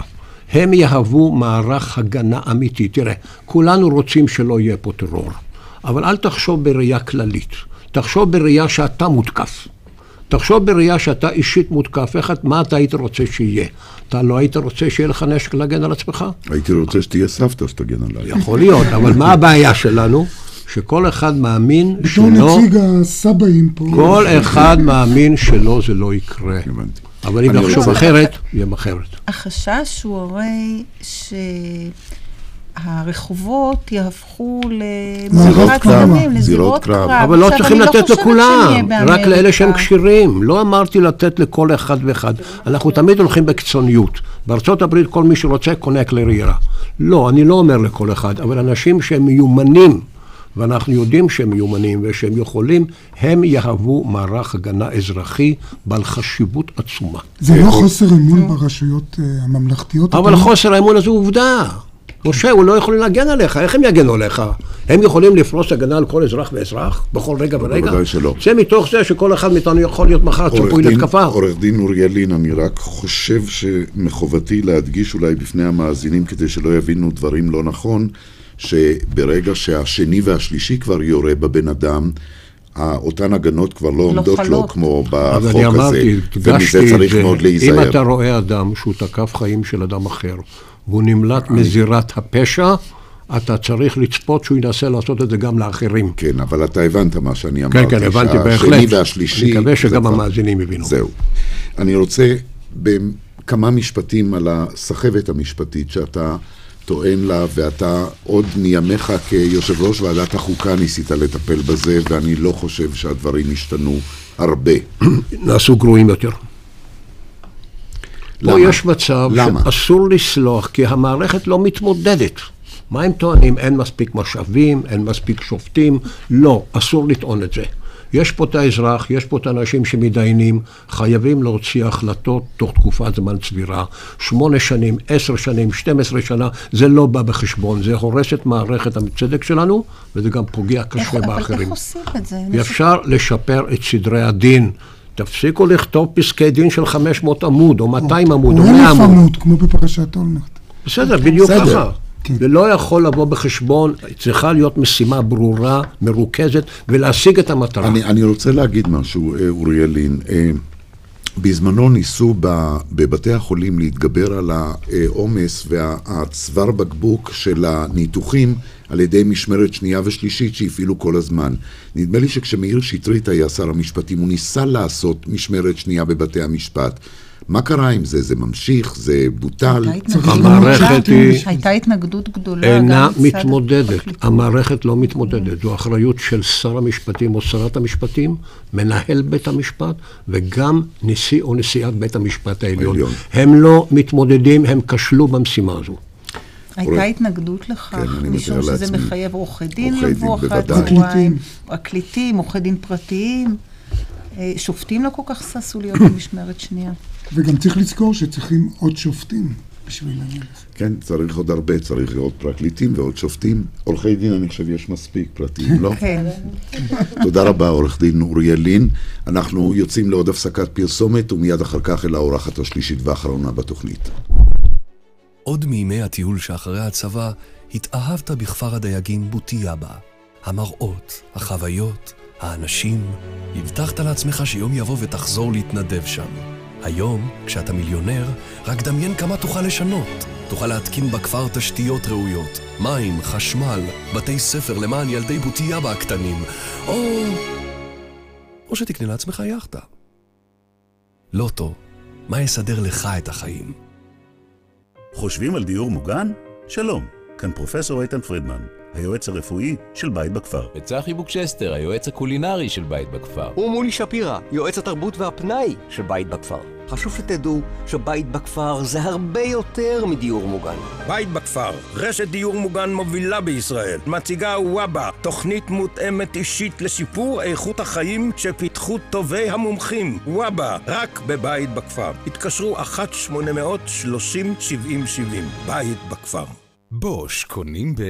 הם יהוו מערך הגנה אמיתי. תראה, כולנו רוצים שלא יהיה פה טרור, אבל אל תחשוב בראייה כללית. תחשוב בראייה שאתה מותקף. תחשוב בראייה שאתה אישית מותקף, איך, מה אתה היית רוצה שיהיה? אתה לא היית רוצה שיהיה לך נשק להגן על עצמך? הייתי רוצה שתהיה סבתא שתגן עליי. יכול להיות, אבל מה הבעיה שלנו? שכל אחד מאמין בתור שלא, נציג הסבאים פה. כל אחד מאמין שלא זה לא יקרה. אבל אם אני נחשוב אחרת, יהיה אחרת. החשש הוא הרי שהרחובות יהפכו זירות למערכת קרב, סמים, לזירות קרב. אבל לא צריכים אני לתת לכולם, רק לאלה שהם. כשירים. לא אמרתי לתת לכל אחד ואחד. אנחנו תמיד הולכים בקיצוניות. בארצות הברית כל מי שרוצה קונה כלי רעירה. לא, אני לא אומר לכל אחד, אבל אנשים שהם מיומנים, ואנחנו יודעים שהם מיומנים ושהם יכולים, הם יהוו מערך הגנה אזרחי בעל חשיבות עצומה. זה לא חוסר אמון ברשויות אה, הממלכתיות. אבל אתה- חוסר האמון הזה הוא עובדה. משה, הוא לא יכולים להגן עליך, איך הם יגנו עליך? הם יכולים לפרוס הגנה על כל אזרח ואזרח, בכל רגע ורגע? בוודאי שלא. זה מתוך זה שכל אחד מאיתנו יכול להיות מחר צפוי להתקפה. עורך דין אוריאל לין, אני רק חושב שמחובתי להדגיש אולי בפני המאזינים כדי שלא יבינו דברים לא נכון, שברגע שהשני והשלישי כבר יורה בבן אדם, אותן הגנות כבר לא עומדות לו חלות. כמו אז בחוק אני הזה, אמרתי, ומזה הדגשתי את צריך זה. מאוד אם להיזהר. אתה רואה אדם שהוא תקף חיים של אדם אחר, והוא נמלט מזירת הפשע, אתה צריך לצפות שהוא ינסה לעשות את זה גם לאחרים. כן, אבל אתה הבנת מה שאני אמרתי. כן, כן, הבנתי שהשני בהחלט. והשלישי... אני מקווה זה שגם כבר- המאזינים הבינו. זהו. אני רוצה בכמה משפטים על הסחבת המשפטית שאתה טוען לה, ואתה עוד מימיך כיושב ראש ועדת החוקה ניסית לטפל בזה, ואני לא חושב שהדברים השתנו הרבה. נעשו גרועים יותר. פה למה? יש מצב למה? שאסור לסלוח, כי המערכת לא מתמודדת. מה הם טוענים? אין מספיק משאבים, אין מספיק שופטים? לא, אסור לטעון את זה. יש פה את האזרח, יש פה את האנשים שמתדיינים, חייבים להוציא החלטות תוך תקופת זמן סבירה. שמונה שנים, עשר שנים, 12 שנה, זה לא בא בחשבון, זה הורס את מערכת הצדק שלנו, וזה גם פוגע קשה איך- אבל באחרים. איך עושים את זה? ואפשר לשפר את סדרי הדין. תפסיקו לכתוב פסקי דין של 500 עמוד, או 200 עמוד, או או 100 אלף עמוד. עמוד, כמו בפרשת אולמרט. בסדר, בדיוק בסדר. זה לא יכול לבוא בחשבון, צריכה להיות משימה ברורה, מרוכזת, ולהשיג את המטרה. אני, אני רוצה להגיד משהו, אה, אוריאל לין. אה, בזמנו ניסו ב- בבתי החולים להתגבר על העומס והצוואר בקבוק של הניתוחים על ידי משמרת שנייה ושלישית שהפעילו כל הזמן. נדמה לי שכשמאיר שטרית היה שר המשפטים, הוא ניסה לעשות משמרת שנייה בבתי המשפט. מה קרה עם זה? זה ממשיך? זה בוטל? המערכת היא- הייתה התנגדות גדולה אינה מתמודדת, המערכת לא מתמודדת, זו אחריות של שר המשפטים או שרת המשפטים, מנהל בית המשפט, וגם נשיא או נשיאת בית המשפט העליון. הם לא מתמודדים, הם כשלו במשימה הזו. הייתה התנגדות לכך, כן, משום שזה לעצמי. מחייב עורכי דין לבוא אחרי. הצהריים, פרקליטים, עורכי דין פרטיים. אה, שופטים לא כל כך ששו להיות במשמרת שנייה. וגם צריך לזכור שצריכים עוד שופטים בשביל העניין הזה. כן, צריך עוד הרבה, צריך עוד פרקליטים ועוד שופטים. עורכי דין, אני חושב, יש מספיק פרטיים, לא? כן. תודה רבה, עורך דין אוריאל לין. אנחנו יוצאים לעוד הפסקת פרסומת, ומיד אחר כך אל האורחת השלישית והאחרונה בתוכנית. עוד מימי הטיול שאחרי הצבא, התאהבת בכפר הדייגים בוטיאבה. המראות, החוויות, האנשים. הבטחת לעצמך שיום יבוא ותחזור להתנדב שם. היום, כשאתה מיליונר, רק דמיין כמה תוכל לשנות. תוכל להתקין בכפר תשתיות ראויות, מים, חשמל, בתי ספר למען ילדי בוטיאבה הקטנים, או... או שתקנה לעצמך יאכטה. לוטו, מה יסדר לך את החיים? חושבים על דיור מוגן? שלום, כאן פרופסור איתן פרידמן, היועץ הרפואי של בית בכפר. וצחי בוקשסטר, היועץ הקולינרי של בית בכפר. ומולי שפירא, יועץ התרבות והפנאי של בית בכפר. חשוב שתדעו שבית בכפר זה הרבה יותר מדיור מוגן. בית בכפר, רשת דיור מוגן מובילה בישראל, מציגה וואבה, תוכנית מותאמת אישית לשיפור איכות החיים שפיתחו טובי המומחים. וואבה, רק בבית בכפר. התקשרו 1-830-7070. בית בכפר. בוש, קונים ב...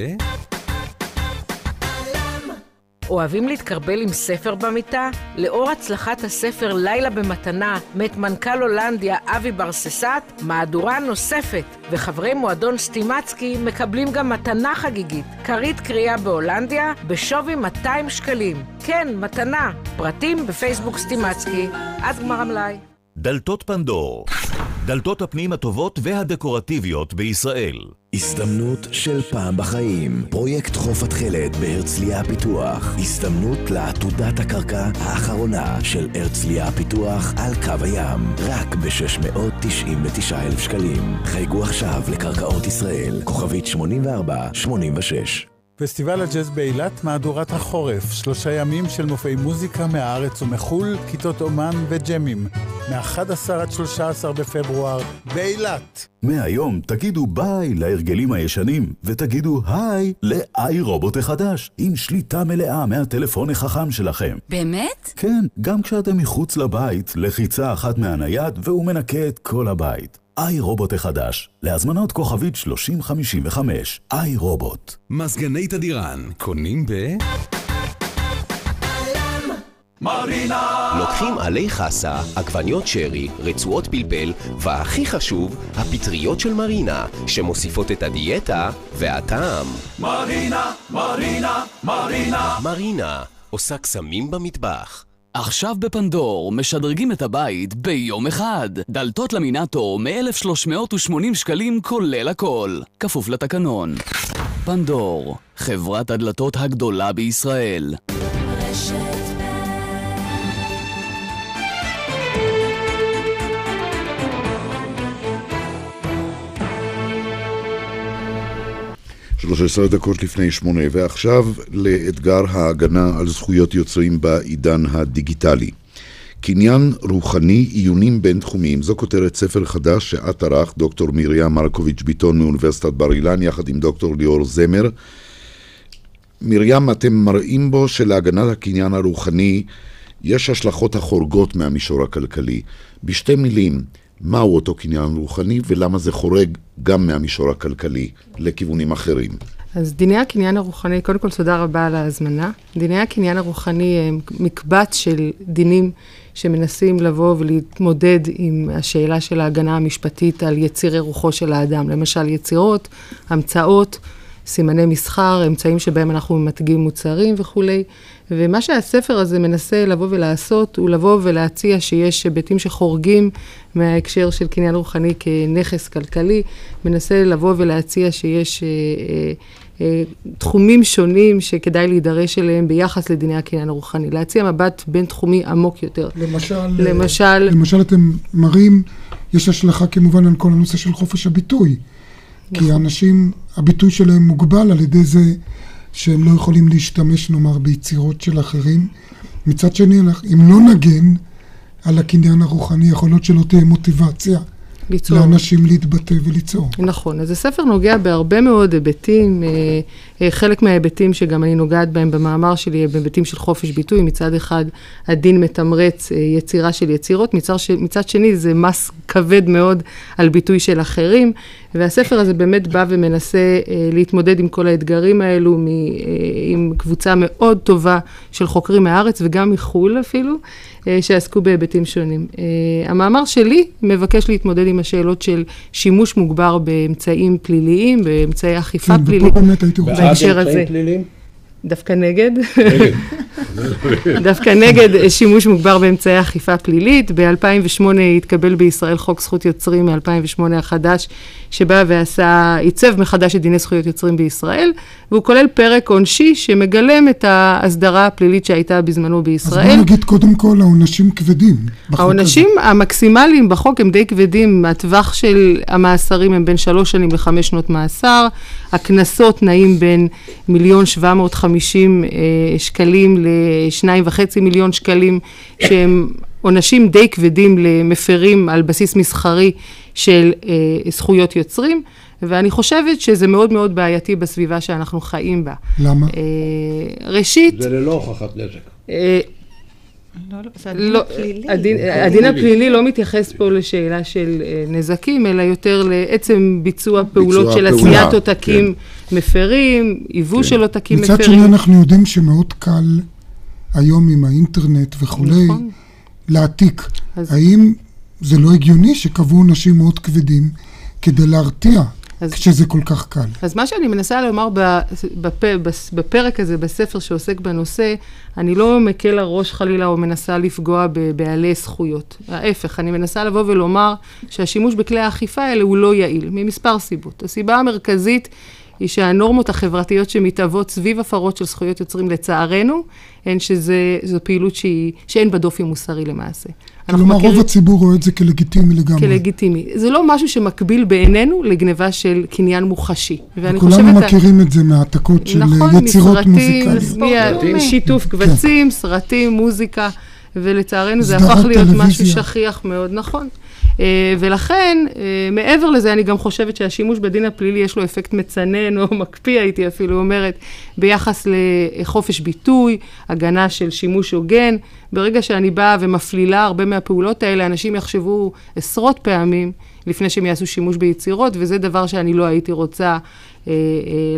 אוהבים להתקרבל עם ספר במיטה? לאור הצלחת הספר לילה במתנה מאת מנכ"ל הולנדיה אבי ברססט, מהדורה נוספת, וחברי מועדון סטימצקי מקבלים גם מתנה חגיגית, כרית קריאה בהולנדיה בשווי 200 שקלים. כן, מתנה. פרטים בפייסבוק סטימצקי. עד גמר המלאי. דלתות פנדור, דלתות הפנים הטובות והדקורטיביות בישראל. הזדמנות של פעם בחיים. פרויקט חוף התכלת בהרצליה פיתוח. הזדמנות לעתודת הקרקע האחרונה של הרצליה פיתוח על קו הים. רק ב-699,000 שקלים. חייגו עכשיו לקרקעות ישראל. כוכבית 8486. פסטיבל הג'אז באילת, מהדורת החורף, שלושה ימים של מופעי מוזיקה מהארץ ומחו"ל, כיתות אומן וג'מים, מ-11 עד 13 בפברואר, באילת. מהיום תגידו ביי להרגלים הישנים, ותגידו היי לאיי רובוט החדש, עם שליטה מלאה מהטלפון החכם שלכם. באמת? כן, גם כשאתם מחוץ לבית, לחיצה אחת מהנייד והוא מנקה את כל הבית. איי רובוט החדש, להזמנות כוכבית 3055, איי רובוט. מזגני תדירן, קונים ב... מרינה! לוקחים עלי חסה, עגבניות שרי, רצועות פלפל, והכי חשוב, הפטריות של מרינה, שמוסיפות את הדיאטה והטעם. מרינה, מרינה, מרינה. מרינה, עושה קסמים במטבח. עכשיו בפנדור, משדרגים את הבית ביום אחד. דלתות למינטו מ-1380 שקלים כולל הכל. כפוף לתקנון. פנדור, חברת הדלתות הגדולה בישראל. שלוש עשרה דקות לפני שמונה, ועכשיו לאתגר ההגנה על זכויות יוצרים בעידן הדיגיטלי. קניין רוחני, עיונים בינתחומיים. זו כותרת ספר חדש שאת ערך, דוקטור מרים מרקוביץ' ביטון מאוניברסיטת בר אילן, יחד עם דוקטור ליאור זמר. מרים, אתם מראים בו שלהגנה על הקניין הרוחני יש השלכות החורגות מהמישור הכלכלי. בשתי מילים, מהו אותו קניין רוחני ולמה זה חורג גם מהמישור הכלכלי לכיוונים אחרים. אז דיני הקניין הרוחני, קודם כל תודה רבה על ההזמנה. דיני הקניין הרוחני הם מקבץ של דינים שמנסים לבוא ולהתמודד עם השאלה של ההגנה המשפטית על יצירי רוחו של האדם. למשל יצירות, המצאות, סימני מסחר, אמצעים שבהם אנחנו ממתגים מוצרים וכולי. ומה שהספר הזה מנסה לבוא ולעשות, הוא לבוא ולהציע שיש היבטים שחורגים מההקשר של קניין רוחני כנכס כלכלי, מנסה לבוא ולהציע שיש אה, אה, אה, תחומים שונים שכדאי להידרש אליהם ביחס לדיני הקניין הרוחני. להציע מבט בין-תחומי עמוק יותר. למשל, למשל, למשל אתם מראים, יש השלכה כמובן על כל הנושא של חופש הביטוי. נכון. כי אנשים, הביטוי שלהם מוגבל על ידי זה שהם לא יכולים להשתמש, נאמר, ביצירות של אחרים. מצד שני, אם לא נגן על הקניין הרוחני, יכול להיות שלא תהיה מוטיבציה. ליצור. לאנשים להתבטא וליצור. נכון, אז הספר נוגע בהרבה מאוד היבטים, חלק מההיבטים שגם אני נוגעת בהם במאמר שלי, הם היבטים של חופש ביטוי, מצד אחד הדין מתמרץ יצירה של יצירות, מצד, ש... מצד שני זה מס כבד מאוד על ביטוי של אחרים, והספר הזה באמת בא ומנסה להתמודד עם כל האתגרים האלו, קבוצה מאוד טובה של חוקרים מהארץ וגם מחו"ל אפילו. שעסקו בהיבטים שונים. המאמר שלי מבקש להתמודד עם השאלות של שימוש מוגבר באמצעים פליליים, באמצעי אכיפה כן, פלילית. ופה באמת הייתי רוצה... בהקשר הזה. דווקא נגד. דווקא נגד שימוש מוגבר באמצעי אכיפה פלילית. ב-2008 התקבל בישראל חוק זכות יוצרים מ-2008 החדש, שבא ועשה, עיצב מחדש את דיני זכויות יוצרים בישראל, והוא כולל פרק עונשי שמגלם את ההסדרה הפלילית שהייתה בזמנו בישראל. אז בוא נגיד קודם כל, העונשים כבדים. העונשים המקסימליים בחוק הם די כבדים, הטווח של המאסרים הם בין שלוש שנים לחמש שנות מאסר, הקנסות נעים בין מיליון שבע מאות חמישים אה, שקלים לשניים וחצי מיליון שקלים, שהם עונשים די כבדים למפרים על בסיס מסחרי של אה, זכויות יוצרים. ואני חושבת שזה מאוד מאוד בעייתי בסביבה שאנחנו חיים בה. למה? אה, ראשית... זה ללא הוכחת נזק. לא, לא, זה הדין לא, הפלילי. הדין, הדין הפלילי לא מתייחס פה לשאלה של אה, נזקים, אלא יותר לעצם ביצוע פעולות של עשיית עותקים מפרים, ייבוא של עותקים מפרים. מצד שני אנחנו יודעים שמאוד קל היום עם האינטרנט וכולי נכון. להעתיק. אז- האם זה לא הגיוני שקבעו עונשים מאוד כבדים כדי להרתיע כשזה כל כך קל? אז מה שאני מנסה לומר בפ, בפרק הזה, בספר שעוסק בנושא, אני לא מקל הראש חלילה או מנסה לפגוע בבעלי זכויות. ההפך, אני מנסה לבוא ולומר שהשימוש בכלי האכיפה האלה הוא לא יעיל, ממספר סיבות. הסיבה המרכזית היא שהנורמות החברתיות שמתהוות סביב הפרות של זכויות יוצרים, לצערנו, הן שזו פעילות שהיא, שאין בה דופי מוסרי למעשה. כלומר, מכירים- רוב הציבור רואה את זה כלגיטימי לגמרי. כלגיטימי. זה לא משהו שמקביל בעינינו לגניבה של קניין מוחשי. ואני כולנו חושבת... מכירים את זה מהעתקות של נכון, יצירות מסרטים, מוזיקליות. מה- שיתוף קבצים, סרטים, מוזיקה, ולצערנו זה הפך להיות משהו טלוויזיה. שכיח מאוד, נכון. אה, ולכן, אה, מעבר לזה, אני גם חושבת שהשימוש בדין הפלילי יש לו אפקט מצנן, או מקפיא, הייתי אפילו אומרת, ביחס לחופש ביטוי, הגנה של שימוש הוגן. ברגע שאני באה ומפלילה הרבה מהפעולות האלה, אנשים יחשבו עשרות פעמים לפני שהם יעשו שימוש ביצירות, וזה דבר שאני לא הייתי רוצה אה, אה,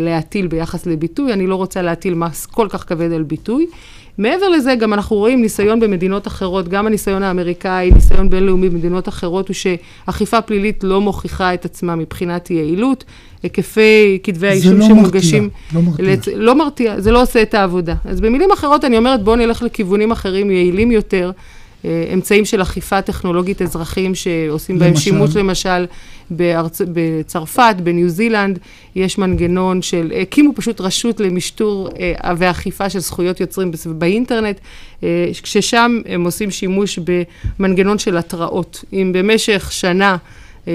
להטיל ביחס לביטוי. אני לא רוצה להטיל מס כל כך כבד על ביטוי. מעבר לזה, גם אנחנו רואים ניסיון במדינות אחרות, גם הניסיון האמריקאי, ניסיון בינלאומי במדינות אחרות, הוא שאכיפה פלילית לא מוכיחה את עצמה מבחינת יעילות. היקפי כתבי זה האישום לא שמוגשים... מרתיע, לא מרתיע. לצ... לא מרתיע, זה לא עושה את העבודה. אז במילים אחרות אני אומרת, בואו נלך לכיוונים אחרים, יעילים יותר, אמצעים של אכיפה טכנולוגית אזרחיים שעושים בהם למשל? שימוש, למשל, בארצ... בצרפת, בניו זילנד, יש מנגנון של, הקימו פשוט רשות למשטור אה, ואכיפה של זכויות יוצרים בס- באינטרנט, אה, כששם הם עושים שימוש במנגנון של התראות. אם במשך שנה אה,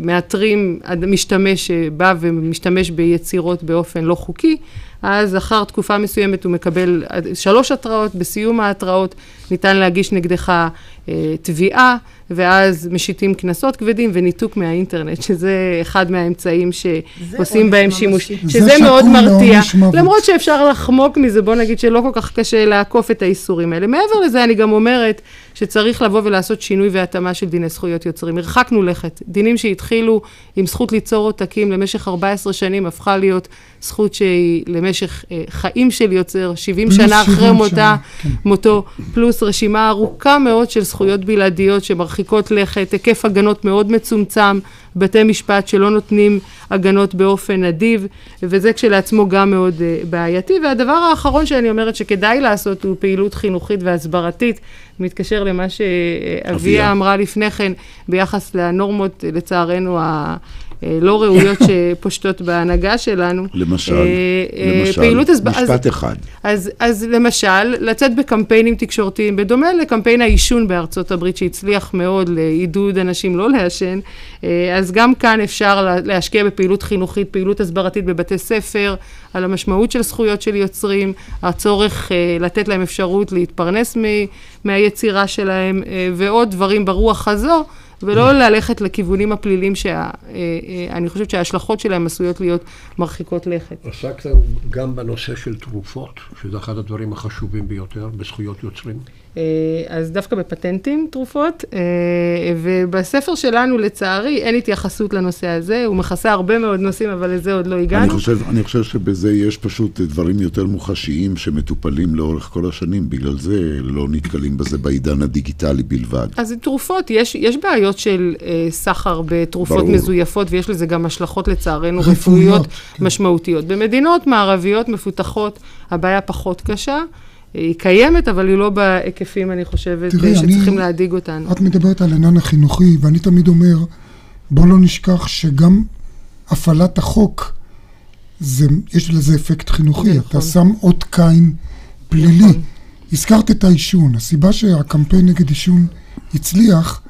מאתרים משתמש שבא ומשתמש ביצירות באופן לא חוקי, אז אחר תקופה מסוימת הוא מקבל שלוש התראות, בסיום ההתראות ניתן להגיש נגדך אה, תביעה, ואז משיתים קנסות כבדים וניתוק מהאינטרנט, שזה אחד מהאמצעים שעושים בהם. שימוש, זה שזה מאוד שקול מרתיע. למרות שאפשר לחמוק מזה, בוא נגיד שלא כל כך קשה לעקוף את האיסורים האלה. מעבר לזה, אני גם אומרת שצריך לבוא ולעשות שינוי והתאמה של דיני זכויות יוצרים. הרחקנו לכת. דינים שהתחילו עם זכות ליצור עותקים למשך 14 שנים, הפכה להיות זכות שהיא למשך אה, חיים של יוצר, 70 פלוס שנה אחרי 70 מותה, כן. מותו, פלוס רשימה ארוכה מאוד של זכויות בלעדיות שמרחיקות לכת, היקף הגנות מאוד מצומצם, בתי משפט שלא נותנים הגנות באופן נדיב, וזה כשלעצמו גם מאוד uh, בעייתי. והדבר האחרון שאני אומרת שכדאי לעשות הוא פעילות חינוכית והסברתית, מתקשר למה שאביה אביה. אמרה לפני כן ביחס לנורמות, לצערנו, ה... אה, לא ראויות שפושטות בהנהגה שלנו. למשל, אה, אה, למשל, פעילות הסב- אז- משפט אחד. אז, אז למשל, לצאת בקמפיינים תקשורתיים, בדומה לקמפיין העישון בארצות הברית שהצליח מאוד לעידוד אנשים לא לעשן, אז גם כאן אפשר לה- להשקיע בפעילות חינוכית, פעילות הסברתית בבתי ספר, על המשמעות של זכויות של יוצרים, הצורך לתת להם אפשרות להתפרנס מ- מהיצירה שלהם, ועוד דברים ברוח הזו. ולא ללכת לכיוונים הפליליים שאני חושבת שההשלכות שלהם עשויות להיות מרחיקות לכת. עסקת גם בנושא של תרופות, שזה אחד הדברים החשובים ביותר בזכויות יוצרים. אה, אז דווקא בפטנטים תרופות, אה, ובספר שלנו לצערי אין התייחסות לנושא הזה, הוא מכסה הרבה מאוד נושאים, אבל לזה עוד לא אני הגענו. חושב, אני חושב שבזה יש פשוט דברים יותר מוחשיים שמטופלים לאורך כל השנים, בגלל זה לא נתקלים בזה בעידן הדיגיטלי בלבד. אז תרופות, יש, יש בעיות של אה, סחר בתרופות ברור. מזויפות, ויש לזה גם השלכות לצערנו רפואיות, רפואיות משמעותיות. במדינות מערביות מפותחות הבעיה פחות קשה. היא קיימת, אבל היא לא בהיקפים, אני חושבת, תראי, שצריכים אני- להדאיג אותנו. את מדברת על העניין החינוכי, ואני תמיד אומר, בוא לא נשכח שגם הפעלת החוק, זה, יש לזה אפקט חינוכי. נכון. אתה שם אות קין פלילי. הזכרת את העישון. הסיבה שהקמפיין נגד עישון הצליח,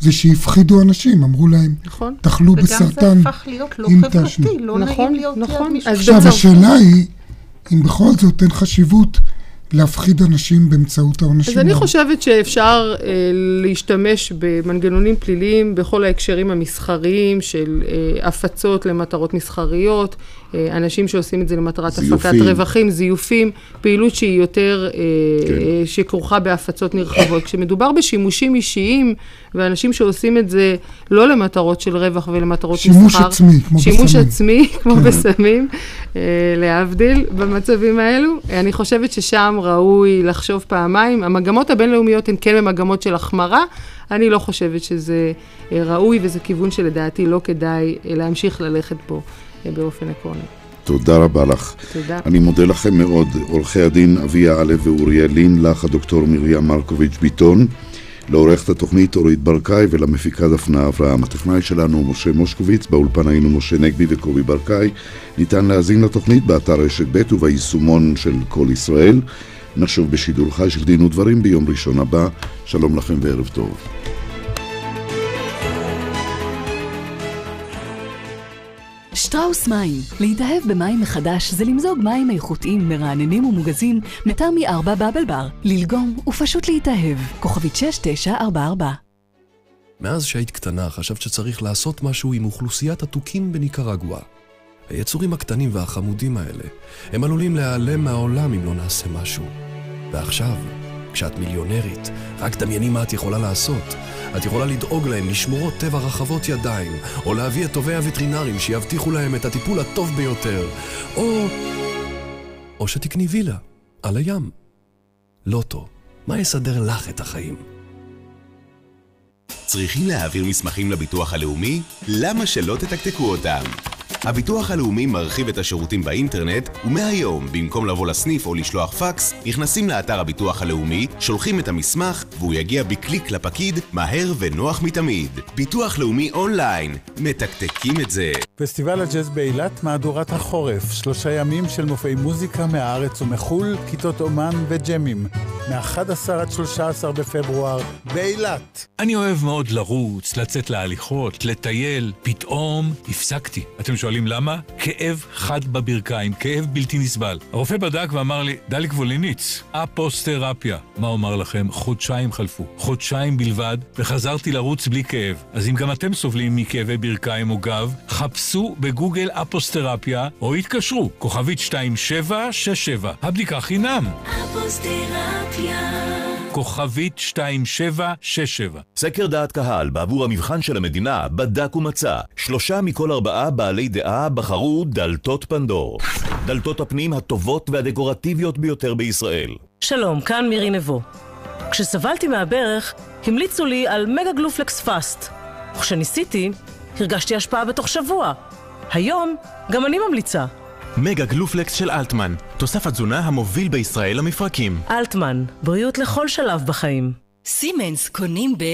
זה שהפחידו אנשים, אמרו להם, נכון. תאכלו וגם בסרטן זה הפך להיות לא חברתי. לא נכון, נעים להיות נכון. ליד מישהו. עכשיו, השאלה היא, אם בכל זאת אין חשיבות להפחיד אנשים באמצעות העונשים. אז אני האלה. חושבת שאפשר אה, להשתמש במנגנונים פליליים בכל ההקשרים המסחריים של אה, הפצות למטרות מסחריות, אנשים שעושים את זה למטרת זיופים. הפקת רווחים, זיופים, פעילות שהיא יותר, אה, כן. אה, שכרוכה בהפצות נרחבות. כשמדובר בשימושים אישיים, ואנשים שעושים את זה לא למטרות של רווח ולמטרות שימוש מסחר. עצמי, כמו שימוש בסמים. עצמי, כמו כן. בסמים, אה, להבדיל במצבים האלו. אני חושבת ששם ראוי לחשוב פעמיים. המגמות הבינלאומיות הן כן במגמות של החמרה. אני לא חושבת שזה אה, ראוי, וזה כיוון שלדעתי לא כדאי אה, להמשיך ללכת בו אה, באופן עקרוני. תודה רבה לך. תודה. אני מודה לכם מאוד, עורכי הדין אביה א' ואוריאל לין, לך הדוקטור מרים מרקוביץ' ביטון, לעורכת התוכנית אורית ברקאי ולמפיקה דפנה אברהם. הטכנאי שלנו הוא משה מושקוביץ, באולפן היינו משה נגבי וקובי ברקאי. ניתן להאזין לתוכנית באתר רשת ב' וביישומון של כל ישראל. נשוב בשידור חי של דין ודברים ביום ראשון הבא. שלום לכם וערב טוב. שטראוס מים. להתאהב במים מחדש זה למזוג מים איכותיים, מרעננים ומוגזים מטעמי 4 בבל בר. ללגום ופשוט להתאהב. כוכבית 6944 מאז שהיית קטנה חשבת שצריך לעשות משהו עם אוכלוסיית התוכים בניקרגואה. היצורים הקטנים והחמודים האלה, הם עלולים להיעלם מהעולם אם לא נעשה משהו. ועכשיו, כשאת מיליונרית, רק דמייני מה את יכולה לעשות. את יכולה לדאוג להם לשמורות טבע רחבות ידיים, או להביא את טובי הווטרינרים שיבטיחו להם את הטיפול הטוב ביותר, או... או שתקני וילה, על הים. לוטו, מה יסדר לך את החיים? צריכים להעביר מסמכים לביטוח הלאומי? למה שלא תתקתקו אותם? הביטוח הלאומי מרחיב את השירותים באינטרנט, ומהיום, במקום לבוא לסניף או לשלוח פקס, נכנסים לאתר הביטוח הלאומי, שולחים את המסמך, והוא יגיע בקליק לפקיד, מהר ונוח מתמיד. ביטוח לאומי אונליין, מתקתקים את זה. פסטיבל הג'אז באילת, מהדורת החורף, שלושה ימים של מופעי מוזיקה מהארץ ומחו"ל, כיתות אומן וג'מים, מ-11 עד 13 בפברואר, באילת. אני אוהב מאוד לרוץ, לצאת להליכות, לטייל. פתאום הפסקתי. אתם שואלים למה? כאב חד בברכיים, כאב בלתי נסבל. הרופא בדק ואמר לי, דליק ווליניץ, אפוסטרפיה. מה אומר לכם? חודשיים חלפו. חודשיים בלבד, וחזרתי לרוץ בלי כאב. אז אם גם אתם סובלים מכאבי ברכיים או גב, חפשו בגוגל אפוסטרפיה, או התקשרו, כוכבית 2767. הבדיקה חינם. כוכבית 2767. סקר דעת קהל בעבור המבחן של המדינה בדק ומצא שלושה מכל ארבעה בעלי דעה בחרו דלתות פנדור. דלתות הפנים הטובות והדקורטיביות ביותר בישראל. שלום, כאן מירי נבו. כשסבלתי מהברך, המליצו לי על מגה גלופלקס פאסט. וכשניסיתי, הרגשתי השפעה בתוך שבוע. היום, גם אני ממליצה. מגה גלופלקס של אלטמן, תוסף התזונה המוביל בישראל למפרקים. אלטמן, בריאות לכל שלב בחיים. סימנס קונים ב...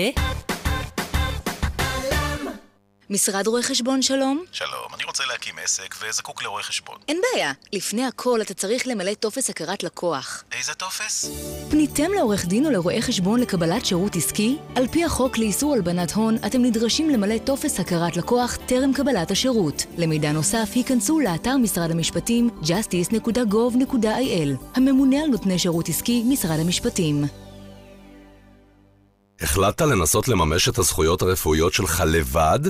משרד רואי חשבון שלום? שלום, אני רוצה להקים עסק וזקוק לרואה חשבון. אין בעיה. לפני הכל אתה צריך למלא טופס הכרת לקוח. איזה טופס? פניתם לעורך דין או לרואה חשבון לקבלת שירות עסקי? על פי החוק לאיסור הלבנת הון, אתם נדרשים למלא טופס הכרת לקוח טרם קבלת השירות. למידע נוסף, היכנסו לאתר משרד המשפטים justice.gov.il הממונה על נותני שירות עסקי, משרד המשפטים. החלטת לנסות לממש את הזכויות הרפואיות שלך לבד?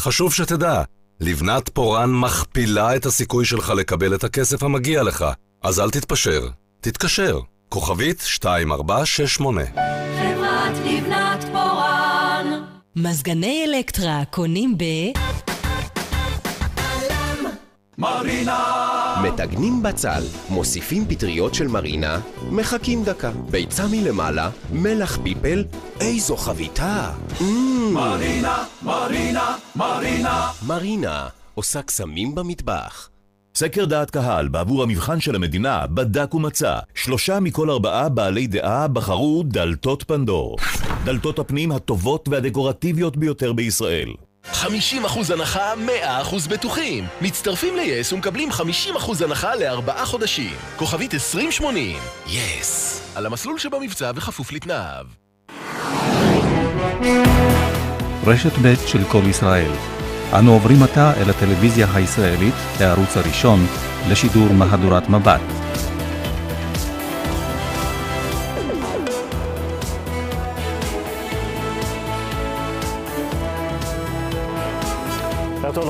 חשוב שתדע, לבנת פורן מכפילה את הסיכוי שלך לקבל את הכסף המגיע לך. אז אל תתפשר. תתקשר. כוכבית 2468 חברת לבנת פורן. מזגני אלקטרה קונים ב... מרינה! מטגנים בצל, מוסיפים פטריות של מרינה, מחכים דקה. ביצה מלמעלה, מלח פלפל, איזו חביתה! מרינה, מרינה, מרינה. מרינה עושה קסמים במטבח. סקר דעת קהל בעבור המבחן של המדינה בדק ומצא שלושה מכל ארבעה בעלי דעה בחרו דלתות פנדור. דלתות הפנים הטובות והדקורטיביות ביותר בישראל. 50% הנחה, 100% בטוחים. מצטרפים ל-yes ומקבלים 50% הנחה לארבעה חודשים. כוכבית 2080. יס. על המסלול שבמבצע וכפוף לתנאיו. רשת ב' של כל ישראל. אנו עוברים עתה אל הטלוויזיה הישראלית, הערוץ הראשון, לשידור מהדורת מבט.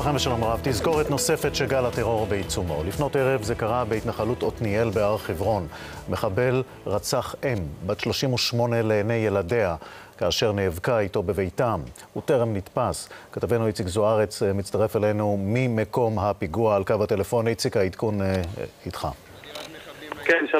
לכם ושלום רב. תזכורת נוספת שגל הטרור בעיצומו. לפנות ערב זה קרה בהתנחלות עתניאל בהר חברון. מחבל רצח אם, בת 38 לעיני ילדיה, כאשר נאבקה איתו בביתם. הוא טרם נתפס. כתבנו איציק זוארץ מצטרף אלינו ממקום הפיגוע על קו הטלפון. איציק, העדכון איתך. כן, שלום.